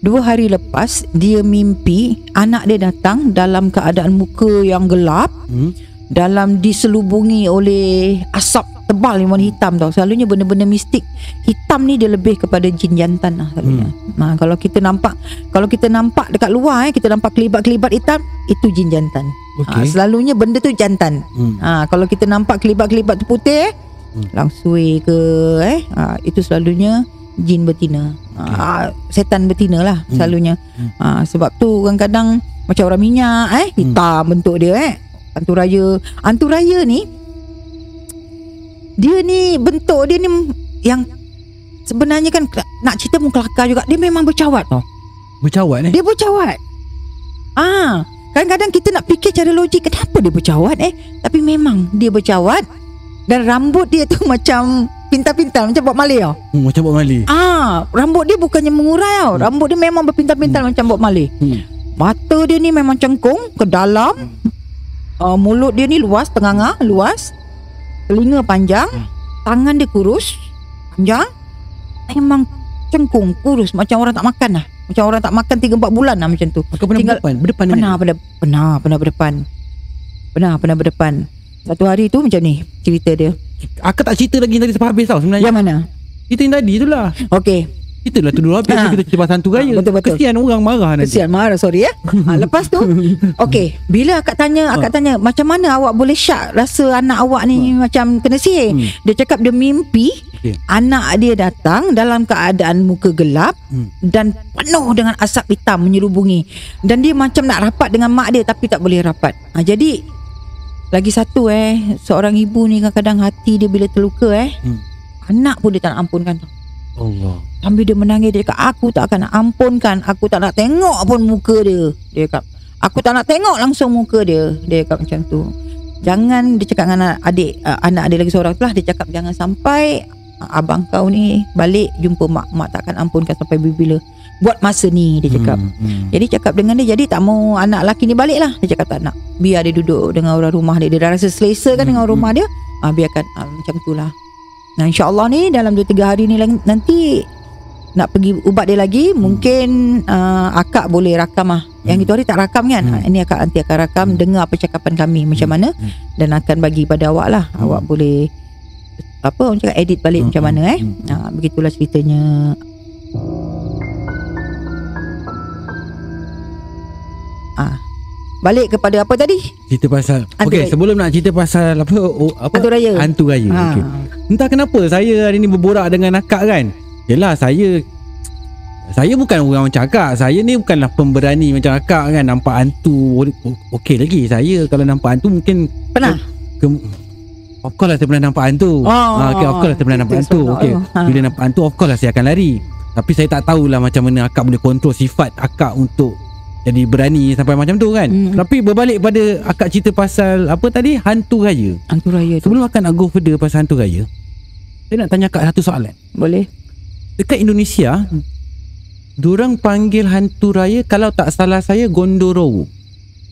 dua hari lepas dia mimpi anak dia datang dalam keadaan muka yang gelap, hmm. dalam diselubungi oleh asap tebal yang warna hitam tau. Selalunya benda-benda mistik hitam ni dia lebih kepada jin jantan lah selalunya. Hmm. Nah, kalau kita nampak kalau kita nampak dekat luar eh kita nampak kelibat-kelibat hitam itu jin jantan. Ha, Okey. selalunya benda tu jantan. Hmm. Ha, kalau kita nampak kelibat-kelibat tu putih eh, Hmm. langsui ke eh ha, itu selalunya jin betina. Ha, setan betina lah Hmm. selalunya. Hmm. Ha, sebab tu kadang-kadang macam orang minyak eh hitam bentuk dia eh. Hantu raya. Hantu raya ni dia ni bentuk dia ni yang sebenarnya kan nak cerita pun kelakar juga. Dia memang bercawat tau. Bercawat eh? Dia bercawat. Ah, kadang-kadang kita nak fikir cara logik kenapa dia bercawat eh? Tapi memang dia bercawat dan rambut dia tu macam pintar-pintar macam Bob Marley tau. Hmm, macam Bob Marley. Ah, rambut dia bukannya mengurai tau. Rambut dia memang berpintar-pintar macam Bob Marley. Hmm. Mata dia ni memang cengkung ke dalam. Uh, mulut dia ni luas, tengah luas. Telinga panjang. Tangan dia kurus, panjang. Memang cengkung, kurus macam orang tak makan lah. Macam orang tak makan 3 4 bulan lah macam tu. Kau pernah Tinggal- berdepan? Berdepan dengan Pernah pernah pernah pernah berdepan. Pernah pernah berdepan. Satu hari tu macam ni cerita dia. Aku tak cerita lagi tadi sampai habis tau sebenarnya. Yang mana? Cerita yang tadi tu lah. Okey. Itulah tu dulu habis Ha. kita cerita hantu raya. Ha, betul-betul. Kesian orang marah nanti. Kesian marah sorry ya. Ha, lepas tu okey, bila akak tanya, akak tanya macam mana awak boleh syak rasa anak awak ni macam kena sihir. Hmm. Dia cakap dia mimpi Okey. anak dia datang dalam keadaan muka gelap Hmm. dan penuh dengan asap hitam menyelubungi dan dia macam nak rapat dengan mak dia tapi tak boleh rapat. Ha, jadi lagi satu eh seorang ibu ni kadang-kadang hati dia bila terluka eh Hmm. anak pun dia tak nak ampunkan tau. Allah. Sambil dia menangis Dia cakap aku tak akan ampunkan Aku tak nak tengok pun muka dia. Dia cakap Aku tak nak tengok langsung muka dia. Dia cakap macam tu. Jangan Dia cakap dengan adik uh, Anak dia lagi seorang tu lah Dia cakap jangan sampai uh, Abang kau ni Balik jumpa mak Mak tak akan ampunkan sampai bila Buat masa ni Dia cakap. Hmm, hmm. jadi cakap dengan dia Jadi tak mau anak lelaki ni balik lah. Dia cakap tak nak. Biar dia duduk dengan orang rumah dia. Dia dah rasa selesa kan Hmm, dengan rumah dia. Ah, Biarkan ah, macam tu lah Nah insyaAllah ni Dalam 2-3 hari ni nanti Nak pergi ubat dia lagi Mungkin uh, Akak boleh rakam lah Yang Hmm. itu hari tak rakam kan Hmm. ah, Ini akak nanti akan rakam Dengar percakapan kami Macam Hmm, mana hmm. Dan akan bagi pada awak lah Hmm. Awak boleh Apa orang cakap Edit balik Hmm, macam mana hmm, eh hmm. ah, Begitulah ceritanya Ah, Balik kepada apa tadi? Cerita pasal Hantu Okey sebelum nak cerita pasal apa oh, apa Hantu raya. Hantu raya. Ha. Okey. Entah kenapa saya hari ni berborak dengan akak kan. Yelah saya saya bukan orang macam akak. Saya ni bukanlah pemberani macam akak kan. Nampak hantu okey lagi. Saya kalau nampak hantu mungkin Pernah? ke, Of course lah saya pernah nampak hantu Oh, ha, okay, Of course lah saya pernah nampak hantu soalan. okay. Ha. Bila nampak hantu Of course lah saya akan lari Tapi saya tak tahulah Macam mana akak boleh kontrol Sifat akak untuk Jadi berani sampai macam tu kan Hmm. Tapi berbalik pada Akak cerita pasal Apa tadi Hantu raya Hantu raya tu. Sebelum akak nak go further Pasal hantu raya Saya nak tanya akak satu soalan Boleh. Dekat Indonesia Diorang panggil hantu raya Kalau tak salah saya Gondorowo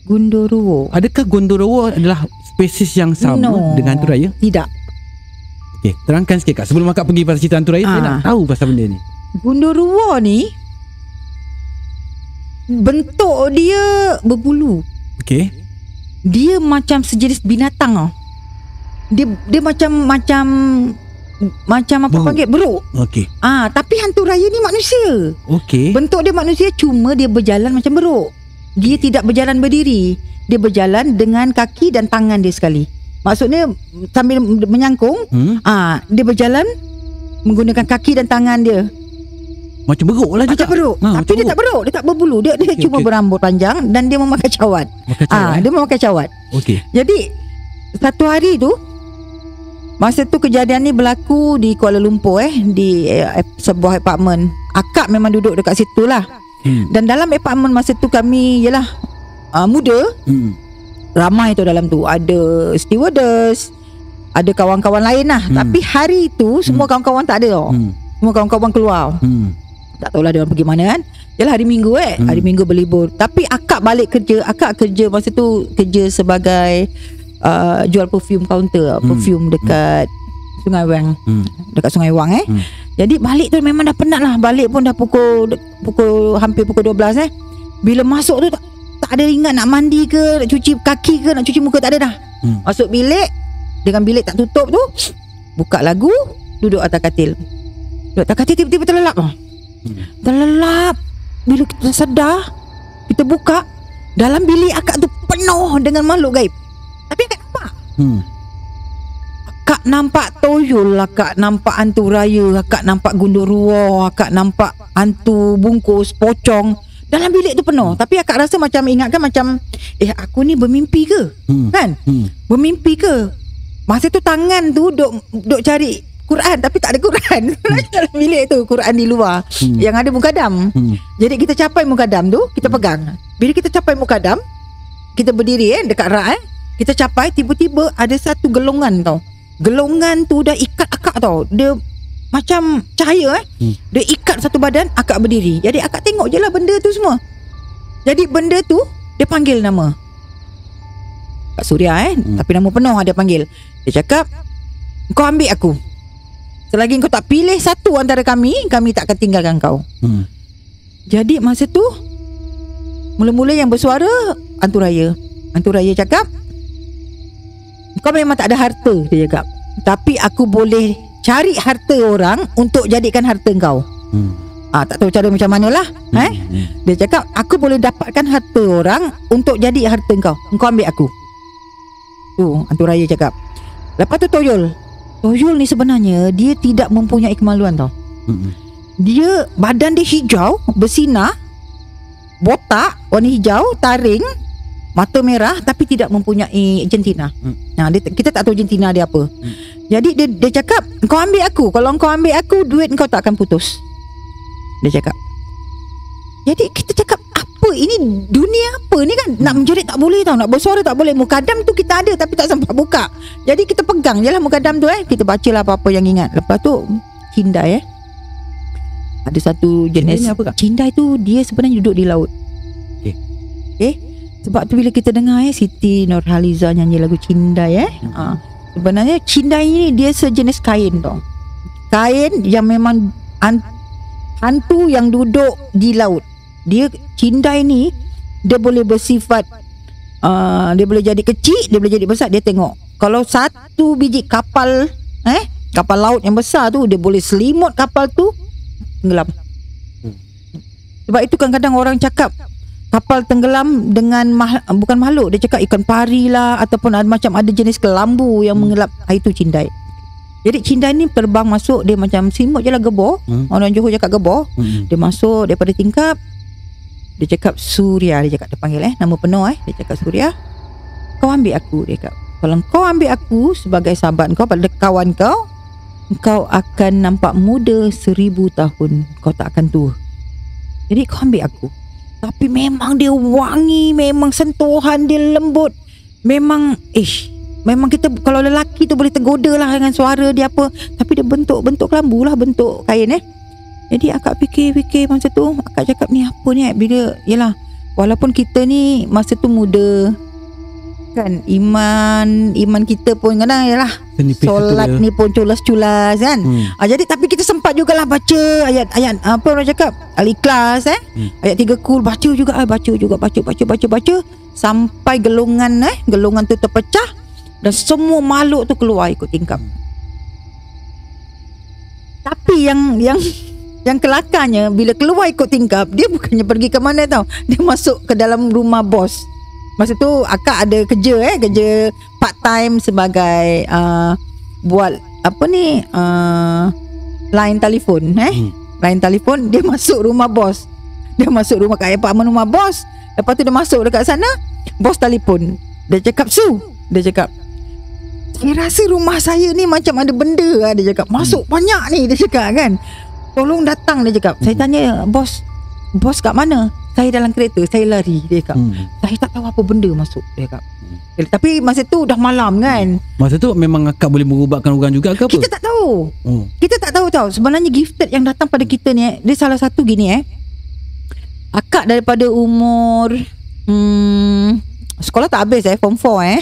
Gunduruwo. Adakah Gondorowo adalah Spesies yang sama No. Dengan hantu raya Tidak. Okey, terangkan sikit kak Sebelum akak pergi pasal cerita hantu raya Saya Ah. nak tahu pasal benda ni Gunduruwo ni bentuk dia berbulu. Okey Dia macam sejenis binatang tau. Dia dia macam macam macam apa Beruk. panggil beruk. Okey Ah, tapi hantu raya ni manusia. Okey Bentuk dia manusia cuma dia berjalan macam beruk. Dia tidak berjalan berdiri. Dia berjalan dengan kaki dan tangan dia sekali. Maksudnya sambil menyangkung, hmm? ah dia berjalan menggunakan kaki dan tangan dia. Macam beruk lah Macam beruk. Ha, Tapi dia tak beruk, dia tak berbulu. Dia dia Okey, cuma okey. berambut panjang dan dia memakai cawat. Makan Ah, cawat, eh? dia memakai cawat. Okey Jadi satu hari tu masa tu kejadian ni berlaku di Kuala Lumpur eh di eh, sebuah apartmen. Akak memang duduk dekat situ lah. hmm. Dan dalam apartmen masa tu kami ialah uh, muda, Hmm. ramai tu dalam tu. Ada stewardess, ada kawan-kawan lain lah. Hmm. Tapi hari tu semua kawan-kawan tak ada tau. Hmm. Semua kawan-kawan keluar. Hmm. Tak tahulah dia orang pergi mana kan. Yalah hari Minggu eh. Hmm. Hari Minggu berlibur. Tapi akak balik kerja, akak kerja masa tu kerja sebagai uh, jual perfume counter, Hmm. perfume dekat Sungai Wang, Hmm. dekat Sungai Wang eh. Hmm. Jadi balik tu memang dah penat lah. Balik pun dah pukul pukul hampir pukul 12 eh. Bila masuk tu tak, tak ada ingat nak mandi ke, nak cuci kaki ke, nak cuci muka tak ada dah. Hmm. Masuk bilik dengan bilik tak tutup tu, buka lagu, duduk atas katil. Duduk atas katil tiba-tiba terlelap tau. Hmm. Terlelap. Bila kita sedar, kita buka, dalam bilik akak tu penuh dengan makhluk gaib. Tapi akak nampak. Hmm. Akak nampak toyol Akak nampak hantu raya Akak nampak gunduruwo Akak nampak hantu bungkus Pocong Dalam bilik tu penuh Tapi akak rasa macam Ingatkan macam Eh aku ni bermimpi ke Hmm. Kan Hmm. Bermimpi ke Masa tu tangan tu Duk, duk cari Quran Tapi tak ada Quran. Dalam bilik tu Quran di luar. Hmm. Yang ada mukadam Hmm. Jadi kita capai mukadam tu Kita pegang. Bila kita capai mukadam Kita berdiri eh Dekat rak eh Kita capai Tiba-tiba ada satu gelongan tau. Gelongan tu dah ikat akak tau. Dia macam cahaya eh. Hmm. Dia ikat satu badan Akak berdiri. Jadi akak tengok je lah benda tu semua. Jadi benda tu Dia panggil nama. Kak Surya eh Hmm. Tapi nama penuh dia panggil. Dia cakap Kau ambil aku Selagi kau tak pilih satu antara kami Kami tak akan tinggalkan kau Hmm. jadi masa tu Mula-mula yang bersuara Hantu Raya Hantu Raya cakap Kau memang tak ada harta Dia cakap Tapi aku boleh Cari harta orang Untuk jadikan harta kau Hmm. ah, Tak tahu cara macam mana lah eh? Hmm. Dia cakap Aku boleh dapatkan harta orang Untuk jadi harta kau Kau ambil aku Tu Hantu Raya cakap Lepas tu Toyol Toyol ni sebenarnya Dia tidak mempunyai kemaluan tau dia badan dia hijau bersinar botak warna hijau taring mata merah tapi tidak mempunyai jantina. Hmm. Nah dia, kita tak tahu jantina dia apa. Hmm. Jadi dia dia cakap kau ambil aku kalau kau ambil aku duit kau tak akan putus. Dia cakap. Jadi kita cakap ini dunia apa ni kan nak menjerit tak boleh tau nak bersuara tak boleh mukadam tu kita ada tapi tak sempat buka. Jadi kita pegang je lah mukadam tu eh kita bacalah apa-apa yang ingat. Lepas tu cindai eh ada satu jenis ni apa, Kak? Cindai tu dia sebenarnya duduk di laut. Okay. Sebab tu bila kita dengar eh Siti Nurhaliza nyanyi lagu Cindai eh. Hmm. Ha, sebenarnya Cindai ni dia sejenis kain tau. Kain yang memang an, hantu yang duduk di laut. Dia Cindai ni dia boleh bersifat uh, dia boleh jadi kecil, dia boleh jadi besar, dia tengok. Kalau satu biji kapal eh kapal laut yang besar tu dia boleh selimut kapal tu tenggelam. Sebab itu kadang-kadang orang cakap kapal tenggelam dengan mah, bukan makhluk dia cakap ikan pari lah ataupun ada macam ada jenis kelambu yang Hmm. mengelap ah, itu cindai. Jadi cindai ni terbang masuk dia macam simut je lah gebor. Hmm. Orang Johor cakap gebor. Hmm. Dia masuk daripada tingkap dia cakap Surya dia cakap dia panggil eh nama penuh eh. Dia cakap Surya kau ambil aku. Dia cakap kalau kau ambil aku sebagai sahabat kau pada kawan kau kau akan nampak muda seribu tahun. Kau tak akan tua. Jadi kau ambil aku. Tapi memang dia wangi Memang sentuhan dia lembut. Memang Ish Memang kita Kalau lelaki tu boleh tergoda lah Dengan suara dia apa. Tapi dia bentuk Bentuk kelambu lah Bentuk kain eh Jadi akak fikir-fikir Masa tu Akak cakap ni apa ni? Bila Yelah Walaupun kita ni Masa tu muda Kan Iman Iman kita pun Kadang yalah Senipis satu Solat ni pun culas-culas kan hmm. Ah, jadi tapi kita sempat jugalah baca ayat-ayat apa orang cakap Al-Ikhlas eh. Hmm. Ayat tiga kul baca juga ah, baca juga baca baca baca baca sampai gelungan eh gelungan tu terpecah dan semua makhluk tu keluar ikut tingkap. Tapi yang yang yang kelakarnya bila keluar ikut tingkap dia bukannya pergi ke mana tau. Dia masuk ke dalam rumah bos. Masa tu akak ada kerja eh kerja part time sebagai uh, buat apa ni uh, line telefon eh. Hmm. line telefon dia masuk rumah bos. Dia masuk rumah kat apartment rumah bos. Lepas tu dia masuk dekat sana bos telefon. Dia cakap su dia cakap saya rasa rumah saya ni macam ada benda lah dia cakap. Masuk banyak ni dia cakap kan tolong datang dia cakap. Saya tanya bos bos kat mana? Saya dalam kereta saya lari dia cakap. Hmm. saya tak tahu apa benda masuk dia cakap. Tapi masa tu dah malam kan? Masa tu memang akak boleh merubatkan orang juga ke apa? kita tak tahu. Oh. kita tak tahu tau. Sebenarnya gifted yang datang pada kita ni eh, dia salah satu gini eh. Akak daripada umur hmm, sekolah tak habis eh form 4 eh.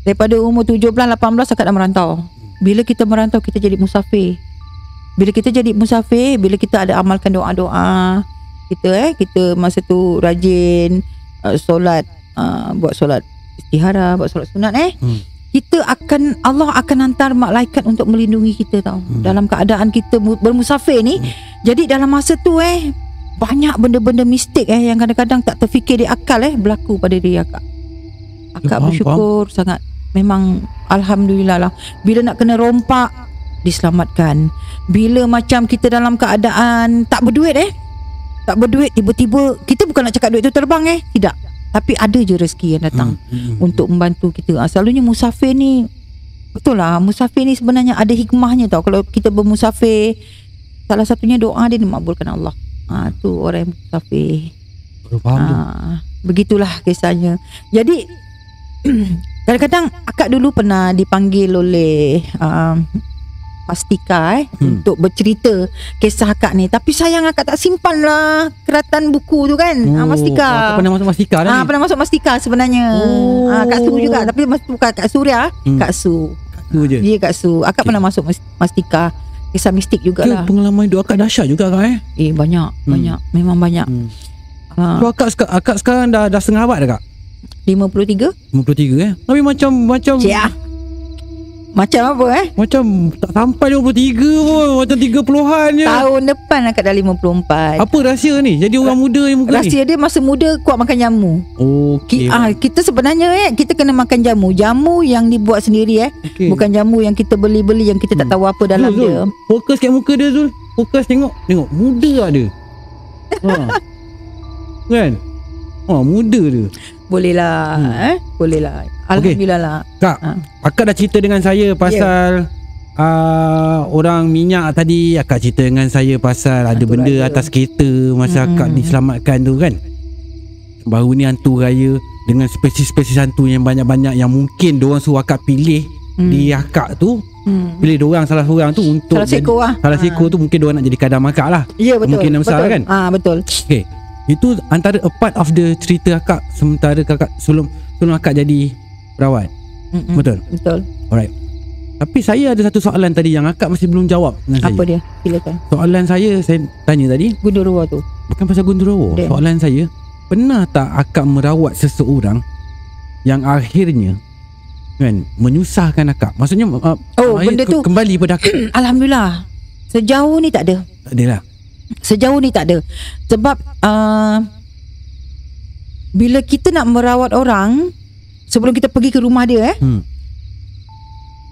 Daripada umur 17 18 akak dah merantau. Bila kita merantau kita jadi musafir bila kita jadi musafir bila kita ada amalkan doa-doa kita eh kita masa tu rajin uh, solat uh, buat solat istihara buat solat sunat eh. Hmm. kita akan Allah akan hantar malaikat untuk melindungi kita tau. Hmm. dalam keadaan kita mu- bermusafir ni jadi dalam masa tu eh banyak benda-benda mistik eh yang kadang-kadang tak terfikir di akal eh berlaku pada diri akak. Akak Faham, bersyukur sangat. Memang alhamdulillah lah. Bila nak kena rompak diselamatkan bila macam kita dalam keadaan tak berduit eh tak berduit tiba-tiba kita bukan nak cakap duit tu terbang eh tidak tapi ada je rezeki yang datang Hmm. Hmm. untuk membantu kita. Ah, selalunya musafir ni betul lah musafir ni sebenarnya ada hikmahnya tau. Kalau kita bermusafir salah satunya doa dia dimakbulkan Allah. Ah tu orang yang musafir. Baru faham tu. Ah begitulah kisahnya. Jadi kadang-kadang akak dulu pernah dipanggil oleh um, Mastika eh Hmm. untuk bercerita kisah akak ni tapi sayang akak tak simpan lah keratan buku tu kan ah, Mastika Akak pernah masuk Mastika dah Ah ni? pernah masuk Mastika sebenarnya. Oh. Ah Kak Su juga tapi bukan Kak Surya, Hmm. Kak Su. Tu je. Dia Kak Su. Akak Okay. pernah masuk Mas- Mastika. Kisah mistik Ke jugalah. pengalaman hidup akak dahsyat juga kak eh? Eh banyak, Hmm. banyak. Memang banyak. Hmm. Ha, So akak, akak sekarang dah dah setengah abad dah kak? 53? 53 eh? Tapi macam macam Cik ah. Macam apa eh? macam tak sampai 23 pun, macam 30-an je. Tahun depan akak dah 54. Apa rahsia ni? Jadi orang muda yang muka ni? Rahsia dia masa muda kuat makan jamu. Ki, Okey. ah, kita sebenarnya eh kita kena makan jamu. Jamu yang dibuat sendiri eh. Okey. Bukan jamu yang kita beli-beli yang kita tak Hmm. tahu apa dalam Zul, Zul, dia. Fokus kat muka dia Zul. Fokus tengok. Tengok muda ada. Ha. kan? Ha, muda dia. Boleh lah Hmm. eh. Boleh lah. Alhamdulillah lah. Kak, Ha. akak dah cerita dengan saya pasal uh, orang minyak tadi akak cerita dengan saya pasal ada Hantu benda raya. atas kereta masa Hmm. akak diselamatkan tu kan. Baru ni hantu raya dengan spesies-spesies hantu yang banyak-banyak yang mungkin diorang suruh akak pilih Hmm. di akak tu Hmm. pilih diorang salah seorang tu untuk Salah seko lah. salah seko tu mungkin diorang nak jadi kadang akak lah. Ya betul. Kemungkinan besar betul. kan? Ah betul. Okay. Itu antara a part of the cerita akak sementara kakak sebelum sebelum akak jadi perawat. Mm-mm. Betul. Betul. Tapi saya ada satu soalan tadi yang akak masih belum jawab dengan Apa saya. dia? Silakan. Soalan saya saya tanya tadi Gundurwa tu. bukan pasal Gundurawa. Dia. Soalan saya, pernah tak akak merawat seseorang yang akhirnya kan menyusahkan akak? Maksudnya uh, Oh, benda ke- tu- kembali pada akak. Alhamdulillah. Sejauh ni tak ada. tak adalah. Sejauh ni tak ada. Sebab uh, bila kita nak merawat orang sebelum kita pergi ke rumah dia eh Hmm.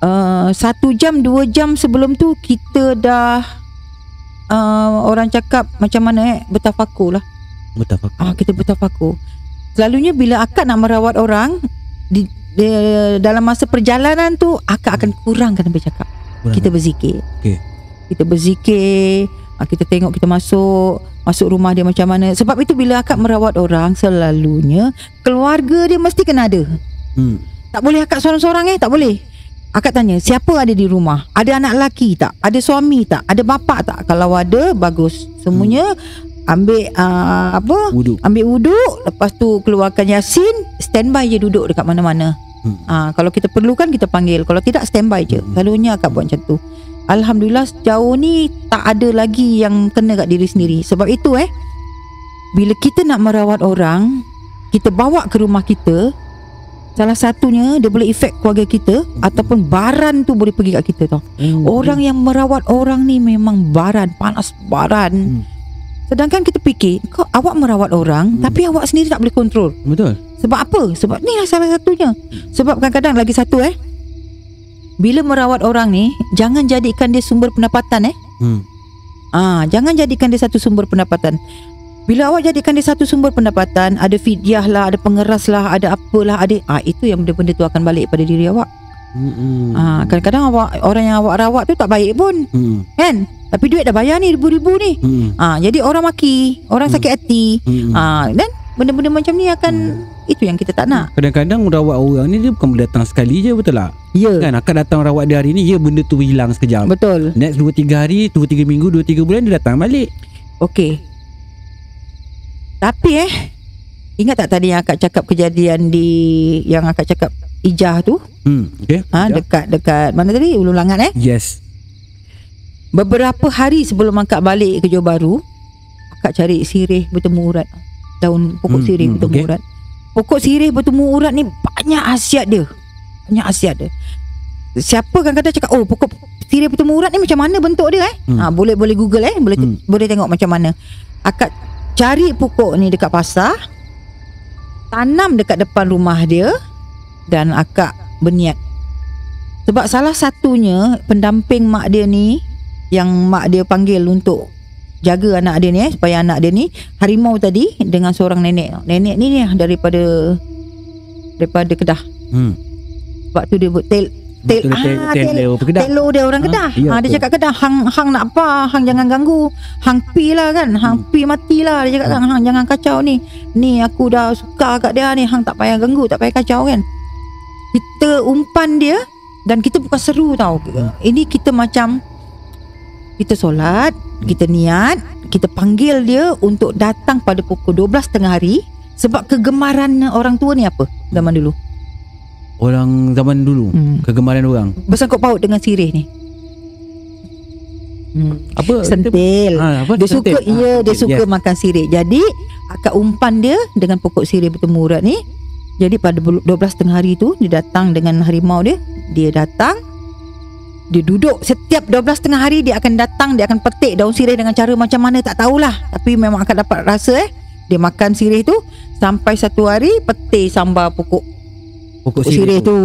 uh, satu jam dua jam sebelum tu kita dah uh, orang cakap macam mana eh bertafakur lah Pak. Ah kita bertafakur. Selalunya bila akak nak merawat orang di, di dalam masa perjalanan tu akak akan kurangkan bercakap. Kurang. Kita berzikir. Okey. Kita berzikir, ah, kita tengok kita masuk masuk rumah dia macam mana. Sebab itu bila akak merawat orang selalunya keluarga dia mesti kena ada. Hmm. Tak boleh akak seorang-seorang eh, tak boleh. Akak tanya, siapa ada di rumah? Ada anak lelaki tak? Ada suami tak? Ada bapa tak? Kalau ada, bagus. Semuanya ambil uh, apa? Wuduk. Ambil wuduk, lepas tu keluarkan Yasin, standby je duduk dekat mana-mana. Hmm. Ah, kalau kita perlukan kita panggil. Kalau tidak standby je. Selalunya akak buat macam tu. Alhamdulillah sejauh ni tak ada lagi yang kena kat diri sendiri. Sebab itu eh bila kita nak merawat orang, kita bawa ke rumah kita, salah satunya dia boleh efek keluarga kita ataupun baran tu boleh pergi kat kita tau. Oh, Orang yang merawat orang ni memang baran, panas baran. Hmm. Sedangkan kita fikir, kau awak merawat orang Hmm. tapi awak sendiri tak boleh kontrol. Betul. Sebab apa? Sebab ni lah salah satunya. Sebab kadang-kadang lagi satu eh. Bila merawat orang ni, jangan jadikan dia sumber pendapatan eh. Hmm. Ah, jangan jadikan dia satu sumber pendapatan. Bila awak jadikan dia satu sumber pendapatan, ada fidyah lah, ada pengeras lah, ada apalah, ada ah itu yang benda-benda tu akan balik pada diri awak. Hmm. Ah, kadang-kadang awak orang yang awak rawat tu tak baik pun, Hmm. kan? Tapi duit dah bayar ni ribu-ribu ni. Hmm. Ah, jadi orang maki, orang sakit hati. Hmm. Ah, dan benda-benda macam ni akan itu yang kita tak nak. Kadang-kadang rawat orang ni dia bukan boleh datang sekali je betul tak? Ya. Kan akan datang rawat dia hari ni ya benda tu hilang sekejap. Betul. Next 2 3 hari, 2 3 minggu, 2 3 bulan dia datang balik. Okey. Tapi eh ingat tak tadi yang akak cakap kejadian di yang akak cakap Ijah tu? Hmm. Okey. Ha Ya. dekat dekat mana tadi? Ulu Langat eh. Yes. Beberapa hari sebelum akak balik ke Johor Bahru, akak cari sirih bertemu urat. Daun pokok Hmm, sirih hmm, bertemu okey. urat. Pokok sirih bertemu urat ni banyak khasiat dia. Banyak khasiat dia. Siapa kadang-kadang cakap, "Oh, pokok sirih bertemu urat ni macam mana bentuk dia eh?" Hmm. Ha boleh boleh Google eh, boleh Hmm. boleh tengok macam mana. Akak cari pokok ni dekat pasar, tanam dekat depan rumah dia dan akak berniat. Sebab salah satunya pendamping mak dia ni yang mak dia panggil untuk jaga anak dia ni eh supaya anak dia ni harimau tadi dengan seorang nenek. Nenek ni ni daripada daripada Kedah. Hmm. Sebab tu dia buat tel tel ah, tel- tel- tel- Kedah. Telo dia orang Ah, Kedah. ya, ha, dia cakap Kedah hang hang nak apa? Hang jangan ganggu. Hang pi lah kan. Hang Hmm. pi matilah dia cakap kan. Hang jangan kacau ni. Ni aku dah suka kat dia ni. Hang tak payah ganggu, tak payah kacau kan. Kita umpan dia dan kita bukan seru tau. Hmm. Ini kita macam kita solat, kita niat, kita panggil dia untuk datang pada pukul 12 tengah hari sebab kegemaran orang tua ni apa zaman dulu? Orang zaman dulu Hmm. kegemaran orang. Bersangkut paut dengan sirih ni. Hmm. Apa? Sentil. Ha, apa? Dia suka Sentil. ya dia suka yes. makan sirih. Jadi akak umpan dia dengan pokok sirih bertemu urat ni. Jadi pada belu- 12 tengah hari tu dia datang dengan harimau dia. Dia datang dia duduk setiap 12 tengah hari dia akan datang dia akan petik daun sirih dengan cara macam mana tak tahulah tapi memang akan dapat rasa eh dia makan sirih tu sampai satu hari petik sambar pokok Pokok pokok sirih tu.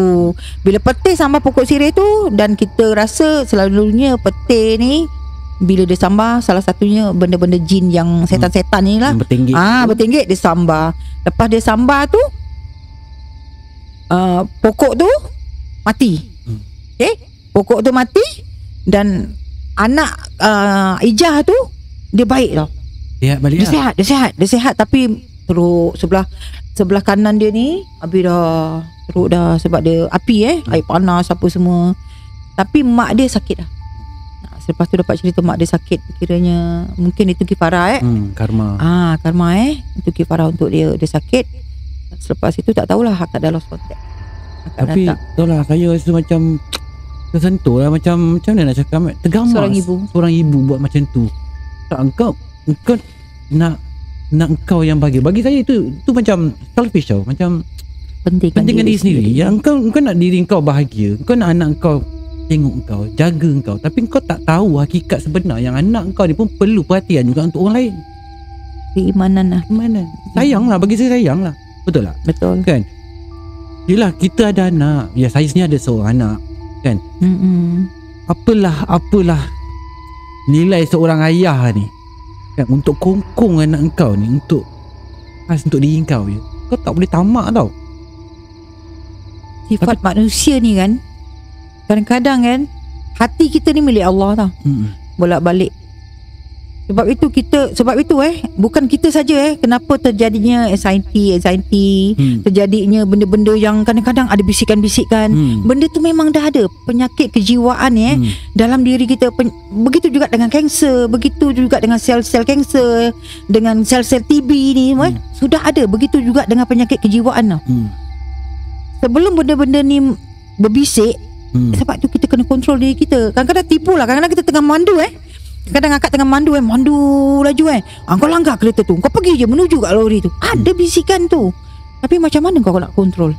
Bila petis sambal pokok sirih tu dan kita rasa selalunya petis ni bila dia sambar salah satunya benda-benda jin yang setan-setan ni lah. Yang bertinggi. Ah bertinggit dia sambar. Lepas dia sambar tu uh, pokok tu mati. Hmm. Okay? Pokok tu mati dan anak uh, ijah tu dia baik tau. Lihat balik Dia lah. sihat, dia sihat, dia sihat tapi teruk sebelah sebelah kanan dia ni habis dah teruk dah sebab dia api eh, air panas apa semua. Tapi mak dia sakit dah. Nah, Selepas tu dapat cerita mak dia sakit kiranya mungkin itu kifarah eh. Hmm, karma. Ah, karma eh. Itu kifarah untuk dia dia sakit. Selepas itu tak tahulah akak dah lost contact. Akak Tapi tahu lah saya rasa macam tersentuh lah macam macam mana nak cakap Mat? tergamas. Seorang ibu. seorang ibu buat macam tu. Tak engkau engkau nak nak engkau yang bagi. Bagi saya itu itu macam selfish tau. Macam Pentingkan, pentingkan diri sendiri. yang engkau engkau nak diri engkau bahagia. Engkau nak anak engkau tengok engkau jaga engkau. Tapi engkau tak tahu hakikat sebenar yang anak engkau ni pun perlu perhatian juga untuk orang lain. Keimanan lah. mana sayang lah bagi saya sayang lah betul tak? Betul. kan? Yelah kita ada anak. Ya saya sendiri ada seorang anak Mm-mm. apalah apalah nilai seorang ayah ni kan? Untuk kongkong anak engkau ni untuk khas untuk diri kau je. Kau tak boleh tamak tau. Sifat manusia ni kan Kadang-kadang kan Hati kita ni milik Allah tau. Hmm. Bolak-balik Sebab itu kita sebab itu eh bukan kita saja eh kenapa terjadinya anxiety anxiety Hmm. terjadinya benda-benda yang kadang-kadang ada bisikan-bisikan Hmm. benda tu memang dah ada penyakit kejiwaan eh Hmm. dalam diri kita pen, begitu juga dengan kanser begitu juga dengan sel-sel kanser dengan sel-sel TB ni hmm. eh, sudah ada begitu juga dengan penyakit kejiwaan tau. Hmm. sebelum benda-benda ni berbisik Hmm. sebab tu kita kena kontrol diri kita kadang-kadang tipu lah kadang-kadang kita tengah mandu eh kadang akak tengah mandu eh. Mandu laju eh. Ah, kau langgar kereta tu. Kau pergi je menuju kat lori tu. Ada bisikan tu. Tapi macam mana kau nak kontrol?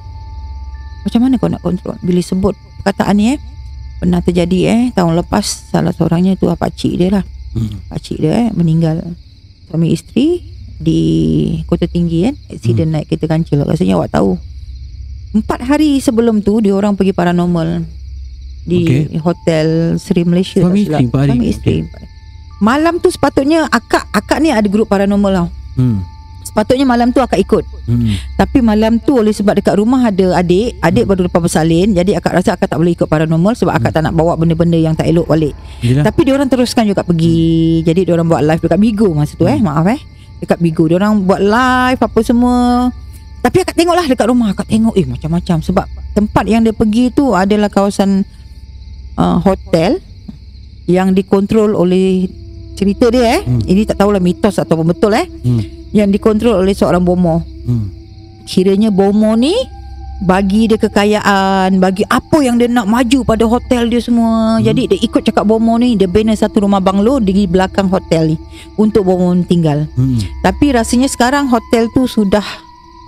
Macam mana kau nak kontrol? Bila sebut perkataan ni eh pernah terjadi eh tahun lepas salah seorangnya tu pakcik dia lah. Hmm. pakcik dia eh meninggal. Suami isteri di Kota Tinggi kan accident hmm. naik kereta kancil. Rasanya awak tahu. Empat hari sebelum tu dia orang pergi paranormal. Di Okey. hotel Seri Malaysia Suami isteri suami isteri hari. Malam tu sepatutnya akak akak ni ada grup paranormal tau. Hmm. sepatutnya malam tu akak ikut. Hmm. tapi malam tu oleh sebab dekat rumah ada adik Adik baru lepas bersalin. Jadi akak rasa akak tak boleh ikut paranormal Sebab akak tak nak bawa benda-benda yang tak elok balik. Yelah. Tapi dia orang teruskan juga pergi. Jadi dia orang buat live dekat Bigo masa tu eh. Maaf eh. Dekat Bigo. Dia orang buat live apa semua. Tapi akak tengok lah dekat rumah. Akak tengok eh macam-macam. Sebab tempat yang dia pergi tu adalah kawasan uh, hotel Yang dikontrol oleh cerita dia eh Hmm. Ini tak tahulah mitos ataupun betul eh Hmm. Yang dikontrol oleh seorang bomoh Hmm. kiranya Bomo ni bagi dia kekayaan, bagi apa yang dia nak maju pada hotel dia semua. Hmm. Jadi dia ikut cakap Bomo ni, dia bina satu rumah banglo di belakang hotel ni untuk Bomo tinggal. Hmm. Tapi rasanya sekarang hotel tu sudah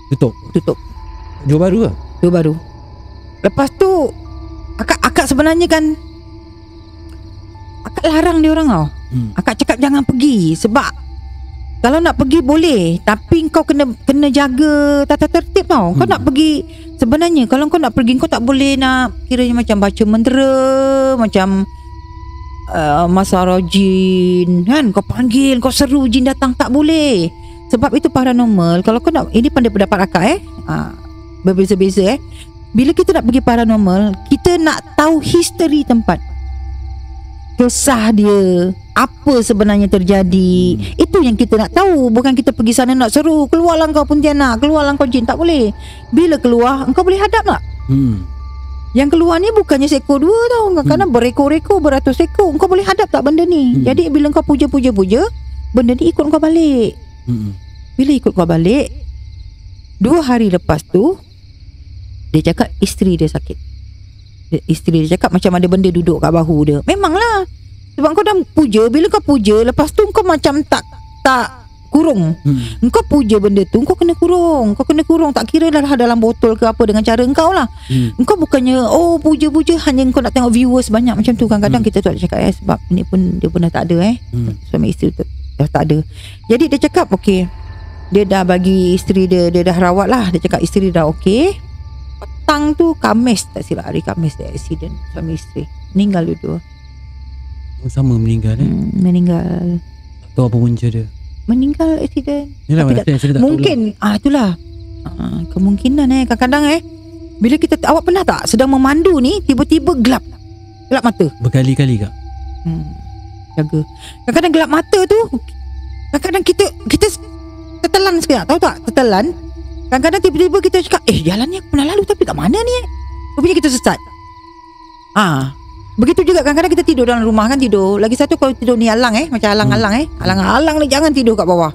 Tutup. tutup. Jual baru ke? Tu baru. Lepas tu akak akak sebenarnya kan akak larang dia orang tau. Hmm. Akak cakap jangan pergi sebab kalau nak pergi boleh tapi kau kena kena jaga tata tertib tau. Kau Hmm. nak pergi sebenarnya kalau kau nak pergi kau tak boleh nak kiranya macam baca mentera macam uh, masara jin kan kau panggil kau seru jin datang tak boleh. Sebab itu paranormal kalau kau nak ini pada pendapat akak eh. Uh, berbeza-beza eh. Bila kita nak pergi paranormal, kita nak tahu history tempat kisah dia apa sebenarnya terjadi. Hmm. itu yang kita nak tahu. Bukan kita pergi sana nak seru keluarlah kau pontianak. Keluarlah kau jin. Tak boleh. Bila keluar engkau boleh hadap tak? Hmm. yang keluar ni bukannya seekor dua tau. Kadang-kadang berekor-ekor beratus ekor. Engkau boleh hadap tak benda ni? Hmm. jadi bila kau puja-puja-puja benda ni ikut kau balik. Hmm. bila ikut kau balik Dua hari lepas tu Dia cakap isteri dia sakit. Dia, Isteri dia cakap macam ada benda duduk kat bahu dia. Memanglah Sebab kau dah puja Bila kau puja Lepas tu kau macam tak Tak kurung Hmm. Engkau puja benda tu Kau kena kurung Kau kena kurung Tak kira dah dalam botol ke apa Dengan cara engkau lah Hmm. Engkau bukannya Oh puja-puja Hanya kau nak tengok viewers banyak Macam tu kadang-kadang Hmm. kita tak cakap eh Sebab ni pun Dia pun dah tak ada eh Hmm. suami isteri tu dah tak ada. Jadi dia cakap okey. Dia dah bagi isteri dia dia dah rawat lah. Dia cakap isteri dah okey. Petang tu Kamis tak silap hari Kamis dia accident suami isteri. Meninggal dua-dua. Sama meninggal eh. Hmm, meninggal. Tak tahu apa punca dia. Meninggal accident. Yalah Tapi mana saya tak Mungkin ah itulah. Ah, kemungkinan eh kadang-kadang eh bila kita awak pernah tak sedang memandu ni tiba-tiba gelap. Gelap mata. lah. Berkali-kali kak. Hmm. Jaga. Kadang-kadang gelap mata tu kadang-kadang kita kita tertelan sekejap, tahu tak? Tertelan. Kadang-kadang tiba-tiba kita cakap, "Eh, jalan ni aku pernah lalu tapi kat mana ni?" eh?" Rupanya kita sesat. Ah. Begitu juga kadang-kadang kita tidur dalam rumah kan tidur. Lagi satu kalau tidur ni alang eh, macam alang-alang eh. Alang-alang ni jangan tidur kat bawah.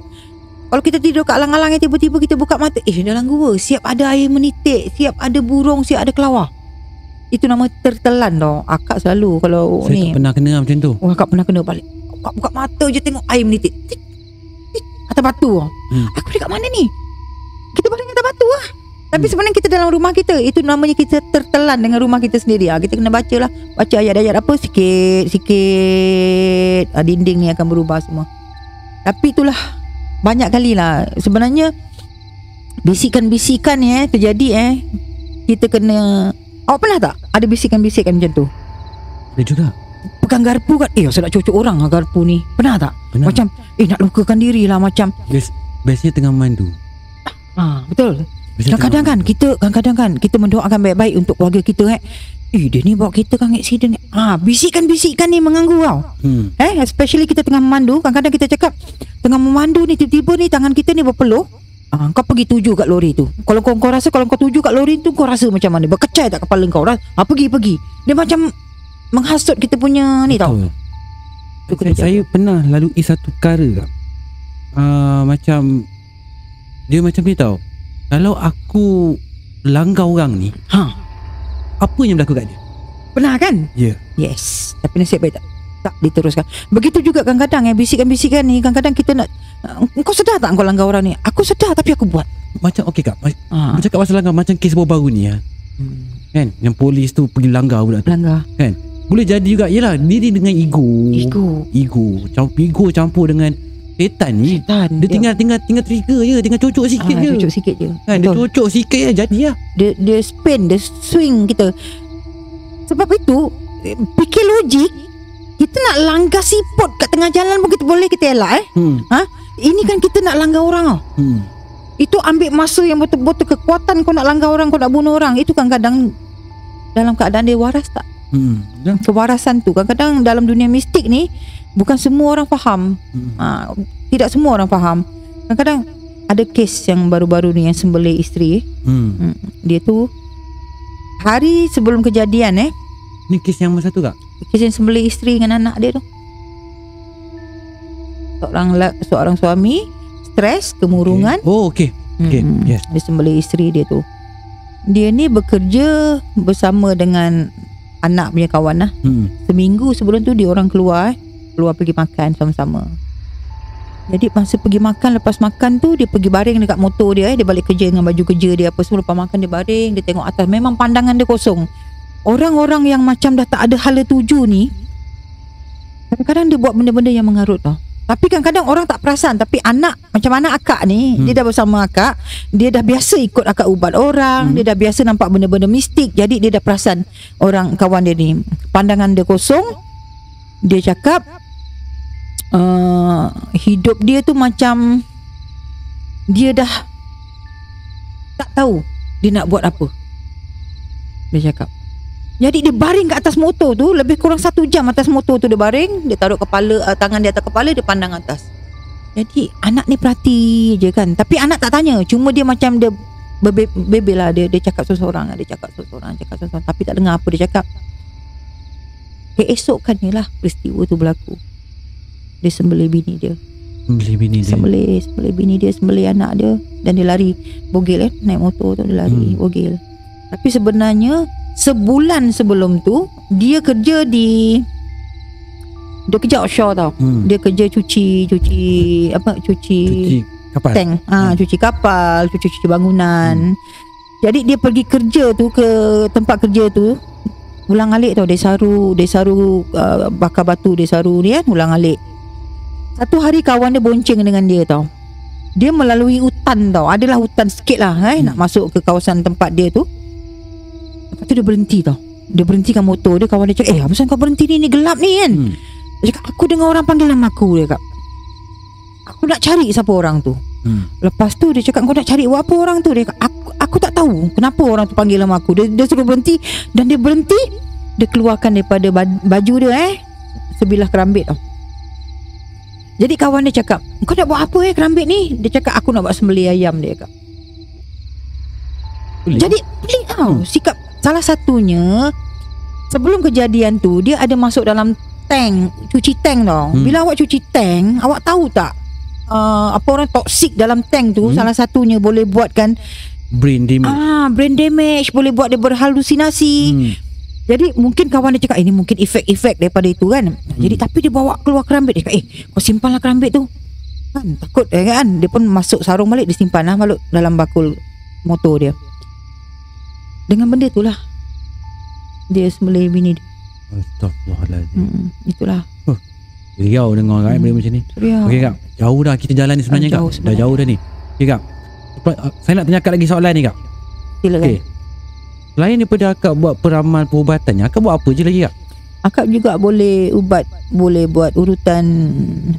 Kalau kita tidur kat alang-alang eh tiba-tiba kita buka mata, eh dalam gua siap ada air menitik, siap ada burung, siap ada kelawar. Itu nama tertelan tau. Akak selalu kalau Saya ni tak pernah kena macam tu. Oh akak pernah kena balik Buka, buka mata je tengok air menitik Tik, tik, Atas batu Hmm. Aku dekat mana ni Kita baling atas batu lah Tapi sebenarnya kita dalam rumah kita Itu namanya kita tertelan dengan rumah kita sendiri. Ah. Kita kena baca lah. Baca ayat-ayat apa? Sikit Sikit. Ah, Dinding ni akan berubah semua. Tapi itulah Banyak kali lah. Sebenarnya Bisikan-bisikan ni eh Terjadi eh Kita kena Awak pernah tak Ada bisikan-bisikan macam tu? Ada juga. Pegang garpu kan? Eh saya nak cucuk orang lah garpu ni. Pernah tak? Pernah. Macam Eh nak lukakan diri lah Macam. Bias, biasanya tengah mandu. ah Betul Kadang-kadang kan Kita kadang-kadang kan Kita mendoakan baik-baik Untuk keluarga kita eh. Eh dia ni bawa kereta kan accident? Ah bisikan-bisikan ni mengganggu kau Hmm. Eh especially kita tengah memandu Kadang-kadang kita cakap Tengah memandu ni Tiba-tiba ni tangan kita ni berpeluh. Ah, Kau pergi tuju kat lori tu. Kalau kau, kau rasa Kalau kau tuju kat lori tu Kau rasa macam mana? Berkecai tak kepala kau? Ah, Pergi-pergi Dia macam Menghasut kita punya ni tau. Betul. Tu kena Saya, saya pernah lalui satu perkara kak. Uh, macam dia macam ni tau. Kalau aku langgar orang ni, Ha apa yang berlaku kat dia? Pernah kan Ya. Yes Tapi nasib baik tak Tak diteruskan Begitu juga kadang-kadang eh Bisikan-bisikan ni Kadang-kadang kita nak uh, Kau sedar tak kau langgar orang ni Aku sedar tapi aku buat Macam okey kak. Ma- ha. Macam kat pasal langgar macam kes baru-baru ni ya. Kan? Yang polis tu pergi langgar budak tu. Langgar Kan? Boleh jadi juga. Yalah, diri dengan ego. Ego Ego. Campur ego campur dengan setan ni. Setan Dia tinggal tinggal tinggal trigger je, tinggal cocok sikit ah, je. Cucuk sikit je Kan, dia Betul. cocok sikit je jadi lah. dia, dia spin Dia swing kita Sebab itu eh, Fikir logik Kita nak langgar siput Kat tengah jalan pun kita boleh Kita elak eh Hmm. ha? Ini kan kita nak langgar orang tau Hmm. Itu ambil masa yang betul-betul Kekuatan kau nak langgar orang Kau nak bunuh orang Itu kan kadang Dalam keadaan dia waras tak Hmm. Dan, Kewarasan tu Kadang-kadang dalam dunia mistik ni Bukan semua orang faham hmm. ha, Tidak semua orang faham Kadang-kadang Ada kes yang baru-baru ni Yang sembelih isteri Hmm. Hmm, Dia tu Hari sebelum kejadian eh Ni kes yang masa tu kak? Kes yang sembelih isteri dengan anak dia tu Seorang seorang suami Stres, kemurungan Okay. Oh okey. okey, Hmm, yes. Dia sembelih isteri dia tu Dia ni bekerja Bersama dengan Anak punya kawan lah Hmm. Seminggu sebelum tu Dia orang keluar eh. Keluar pergi makan sama-sama Jadi masa pergi makan Lepas makan tu Dia pergi baring dekat motor dia eh. Dia balik kerja dengan baju kerja dia Apa semua Lepas makan dia baring Dia tengok atas Memang pandangan dia kosong Orang-orang yang macam dah tak ada hala tuju ni Kadang-kadang dia buat benda-benda yang mengarut tau tapi kadang-kadang orang tak perasan Tapi anak Macam anak akak ni Hmm. Dia dah bersama akak Dia dah biasa ikut akak ubat orang Hmm. Dia dah biasa nampak benda-benda mistik Jadi dia dah perasan Orang kawan dia ni Pandangan dia kosong Dia cakap uh, Hidup dia tu macam Dia dah Tak tahu Dia nak buat apa. Dia cakap. Jadi dia baring kat atas motor tu Lebih kurang satu jam atas motor tu dia baring Dia taruh kepala uh, Tangan di atas kepala Dia pandang atas. Jadi anak ni perhati je kan? Tapi anak tak tanya Cuma dia macam dia Bebel lah dia, dia cakap seseorang Dia cakap seseorang Cakap seseorang. Tapi tak dengar apa dia cakap Keesokannya lah Peristiwa tu berlaku Dia sembelih bini dia Beli bini dia. Sembelih Sembelih bini dia Sembelih anak dia Dan dia lari Bogel eh Naik motor tu dia lari Hmm. Bogel Tapi sebenarnya Sebulan sebelum tu Dia kerja di Dia kerja offshore tau Hmm. Dia kerja cuci Cuci Apa Cuci, Cuci kapal. Tank ah, Cuci kapal Cuci-cuci bangunan Jadi dia pergi kerja tu Ke tempat kerja tu Ulang alik tau Dia saru Dia saru uh, Bakar batu Dia saru ni kan Ulang alik. Satu hari kawan dia bonceng dengan dia tau. Dia melalui hutan tau Adalah hutan sikit lah eh, Nak masuk ke kawasan tempat dia tu. Lepas tu dia berhenti tau. Dia berhentikan motor dia Kawan dia cakap Eh apa kau berhenti ni Ni gelap ni kan? Hmm. Dia cakap aku dengar orang panggil nama aku Dia cakap. Aku nak cari siapa orang tu. Hmm. Lepas tu dia cakap kau nak cari buat apa orang tu? Dia cakap aku, aku tak tahu Kenapa orang tu panggil nama aku. Dia, dia suruh berhenti Dan dia berhenti Dia keluarkan daripada baj- baju dia eh Sebilah kerambit tau. Jadi kawan dia cakap Kau nak buat apa eh kerambit ni? Dia cakap aku nak buat sembelih ayam Dia cakap Boleh. Jadi pelik tau. Sikap Salah satunya Sebelum kejadian tu Dia ada masuk dalam tank Cuci tank tau. Hmm. Bila awak cuci tank Awak tahu tak uh, Apa orang toksik dalam tank tu Hmm. Salah satunya boleh buatkan brain damage. ah Brain damage Boleh buat dia berhalusinasi Hmm. Jadi mungkin kawan dia cakap Ini mungkin efek-efek daripada itu kan Jadi tapi dia bawa keluar kerambit Dia cakap eh kau simpanlah kerambit tu kan Takut eh, kan Dia pun masuk sarung balik Dia simpan lah balik dalam bakul motor dia Dengan benda tu lah Dia sembelih bini dia Astaghfirullahaladzim. hmm, Itulah Riau dengar kan Hmm. benda macam ni. Surya Okey kak, jauh dah kita jalan ni sebenarnya Ah, kak. jauh Dah sebenarnya. jauh dah ni. Okey kak. Uh, Saya nak tanya kak lagi soalan ni kak. Silakan Okey. Selain daripada akak buat peramal perubatannya, akak buat apa je lagi kak? Akak juga boleh ubat Boleh buat urutan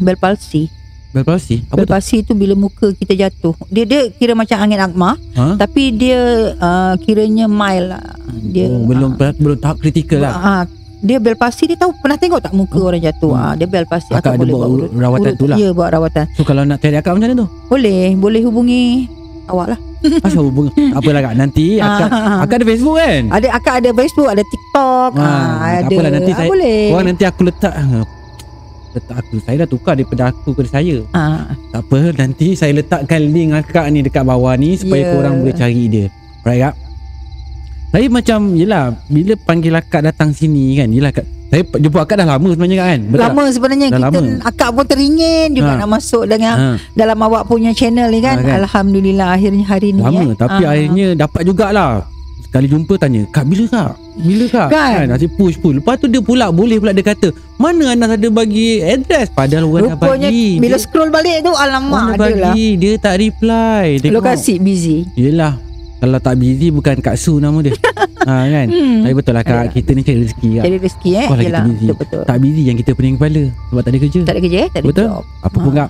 Bel palsi Bel palsi? Apa Bel palsi tu bila muka kita jatuh. Dia dia kira macam angin akma? Ha? tapi dia uh, kiranya mild lah. Dia oh, belum belum tahap kritikal lah. Ah, dia bel palsi dia tahu pernah tengok tak muka orang jatuh. Ah, dia bel palsi Akak ada buat urut- rawatan urut- tu lah. Ya, buat rawatan. So kalau nak cari akak macam mana tu? Boleh, boleh hubungi awak lah. Asal hubung Apalah kak Nanti akak, Ah. akak ada Facebook kan Ada akak ada Facebook, ada TikTok, Ah, ah, tak ada. apalah, nanti Ah, saya- boleh. Orang nanti aku letak ah, Letak aku Saya dah tukar daripada aku ke saya Ah, Tak apa Nanti saya letakkan link akak ni Dekat bawah ni Supaya Ya. korang boleh cari dia Alright kak Saya macam Yelah Bila panggil akak datang sini kan Yelah kak Saya jumpa akak dah lama sebenarnya kan Betul tak? lama sebenarnya Dah kita lama. akak pun teringin juga Ha. nak masuk dengan ha, dalam awak punya channel ni kan. Ha, kan? Alhamdulillah akhirnya hari ni Lama eh. Tapi Ah. akhirnya dapat jugalah Sekali jumpa tanya Kak bila kak? Bila kak? Kan? Asyik push push Lepas tu dia pula Boleh pula dia kata Mana Anas ada bagi address Padahal orang dah Rupanya bagi bila dia, scroll balik tu alamak dah ada lah. Dia tak reply. Lokasi busy. Yelah Kalau tak busy Bukan Kak Su nama dia ha, kan? Hmm. Tapi betul lah kak Ayolah. Kita ni cari rezeki kak Jadi rezeki eh. Sekolah kita busy. betul betul. Tak busy yang kita pening kepala Sebab tak ada kerja Tak ada kerja eh, tak ada Betul? job. Apa pun Ha. kak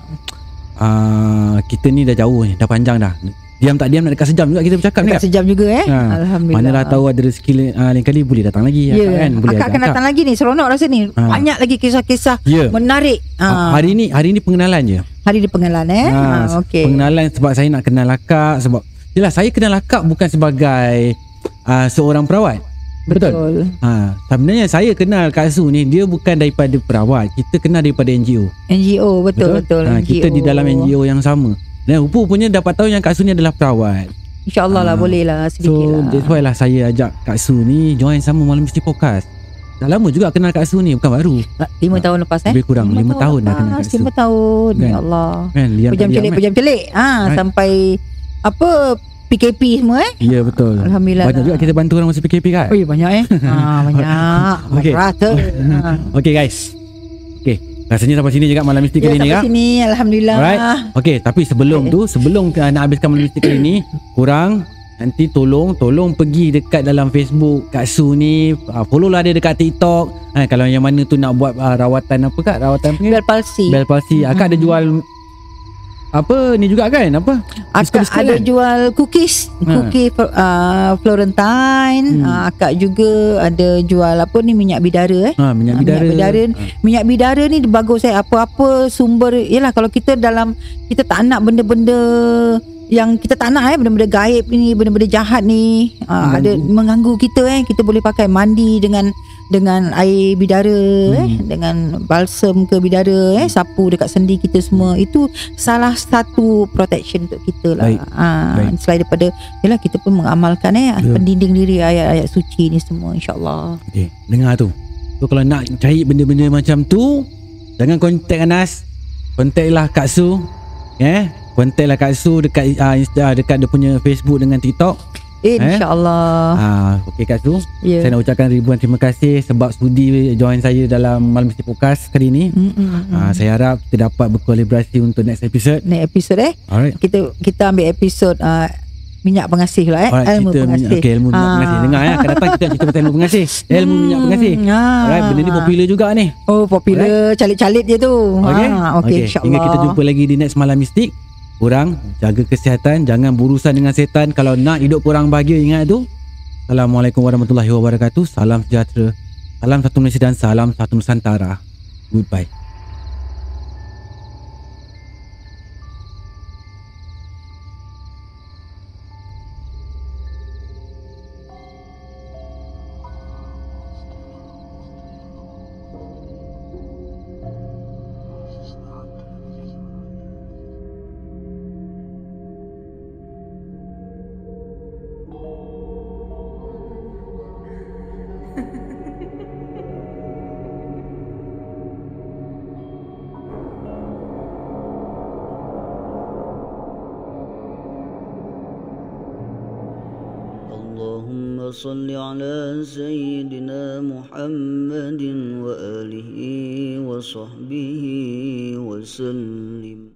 uh, Kita ni dah jauh ni Dah panjang dah Diam tak diam nak dekat sejam juga kita bercakap ni Dekat kak sejam juga eh. Ha. Alhamdulillah. Manalah tahu ada rezeki uh, lain kali boleh datang lagi Ya. akak kan boleh akak akan datang lagi ni seronok rasa ni. Ha. Banyak lagi kisah-kisah Ya. menarik. Ah, Ha. Hari ni hari ni pengenalan je. hari di pengenalan eh. Ah, Ha, okey. Pengenalan sebab saya nak kenal akak sebab Yelah saya kenal akak bukan sebagai uh, seorang perawat. Betul. Betul. Ha, sebenarnya saya kenal Kak Su ni dia bukan daripada perawat. Kita kenal daripada NGO. NGO betul betul. Ha, NGO. kita di dalam NGO yang sama. Dan rupa-rupanya dapat tahu yang Kak Su ni adalah perawat. InsyaAllah lah Ah. boleh lah sedikit So lah. that's why lah saya ajak Kak Su ni join sama Malam Mesti Podcast. Dah lama juga kenal Kak Su ni bukan baru. Lima tahun lepas eh. Lebih kurang lima tahun dah kenal Kak Su. Lima tahun. Kan? Ya Allah. Kan Pejam celik, pejam celik. Ah, Right. sampai apa PKP semua eh. kan? Ya betul. Alhamdulillah. Banyak juga kita bantu orang masa PKP kan. Oh, ya, banyak eh. ah, banyak. Okey. Rata. Ah. Okay guys. Okay. Rasanya sampai sini kat malam mistik Ya, kali ni sampai kak. sini alhamdulillah. Alright. Okay. Tapi sebelum Okay. tu, sebelum uh, nak habiskan malam mistik kali ni, kurang nanti tolong tolong pergi dekat dalam Facebook Kak Su ni uh, follow lah dia dekat TikTok ha, kalau yang mana tu nak buat uh, rawatan apa kak rawatan? Bel palsi. bel palsi akak ada jual apa ni juga kan apa Akak ada kan? jual cookies, Ha. cookie uh, Florentine. Hmm. Uh, akak juga ada jual apa ni minyak bidara eh. ha, minyak Ah, bidara, minyak bidara ni. Ha. Minyak bidara ni bagus saya apa-apa sumber yalah kalau kita dalam kita tak nak benda-benda yang kita tak nak eh benda-benda gaib ni benda-benda jahat ni uh, ada mengganggu kita eh kita boleh pakai mandi dengan dengan air bidara eh Hmm. dengan balsam ke bidara eh sapu dekat sendi kita semua itu salah satu protection untuk kita lah Baik. Ah, Baik. selain daripada yalah kita pun mengamalkan eh Ya. pendinding diri ayat-ayat suci ni semua insyaallah Okay, dengar tu. So kalau nak cari benda-benda macam tu, jangan contact Anas. Contact lah Kak Su. Ya. Yeah? Contact lah Kak Su dekat uh, dekat dia punya Facebook dengan TikTok. Eh, Eh? insyaallah Ah, okey Kak Su. ya Saya nak ucapkan ribuan terima kasih sebab sudi join saya dalam Malam Mesti Podcast kali ni. Mm, mm, mm. Ah, saya harap kita dapat berkolaborasi untuk next episode. Ni episod eh Alright. kita kita ambil episod uh, minyak pengasih lah eh Alright, ilmu cerita pengasih. minyak, okay, ilmu minyak Ah. pengasih. Dengar ya, akan datang kita cerita pasal ilmu pengasih. Ilmu minyak pengasih. Hmm, ah. Alright, benda ni popular juga ni. Oh popular calit-calit je tu. Okey. Ha okey insyaallah. Hingga kita jumpa lagi di next malam mistik. Kurang jaga kesihatan, jangan berurusan dengan setan. Kalau nak hidup kurang bahagia ingat tu. Assalamualaikum warahmatullahi wabarakatuh. Salam sejahtera. Salam satu Malaysia dan salam satu Nusantara. Goodbye. محمد وآله وصحبه وسلم.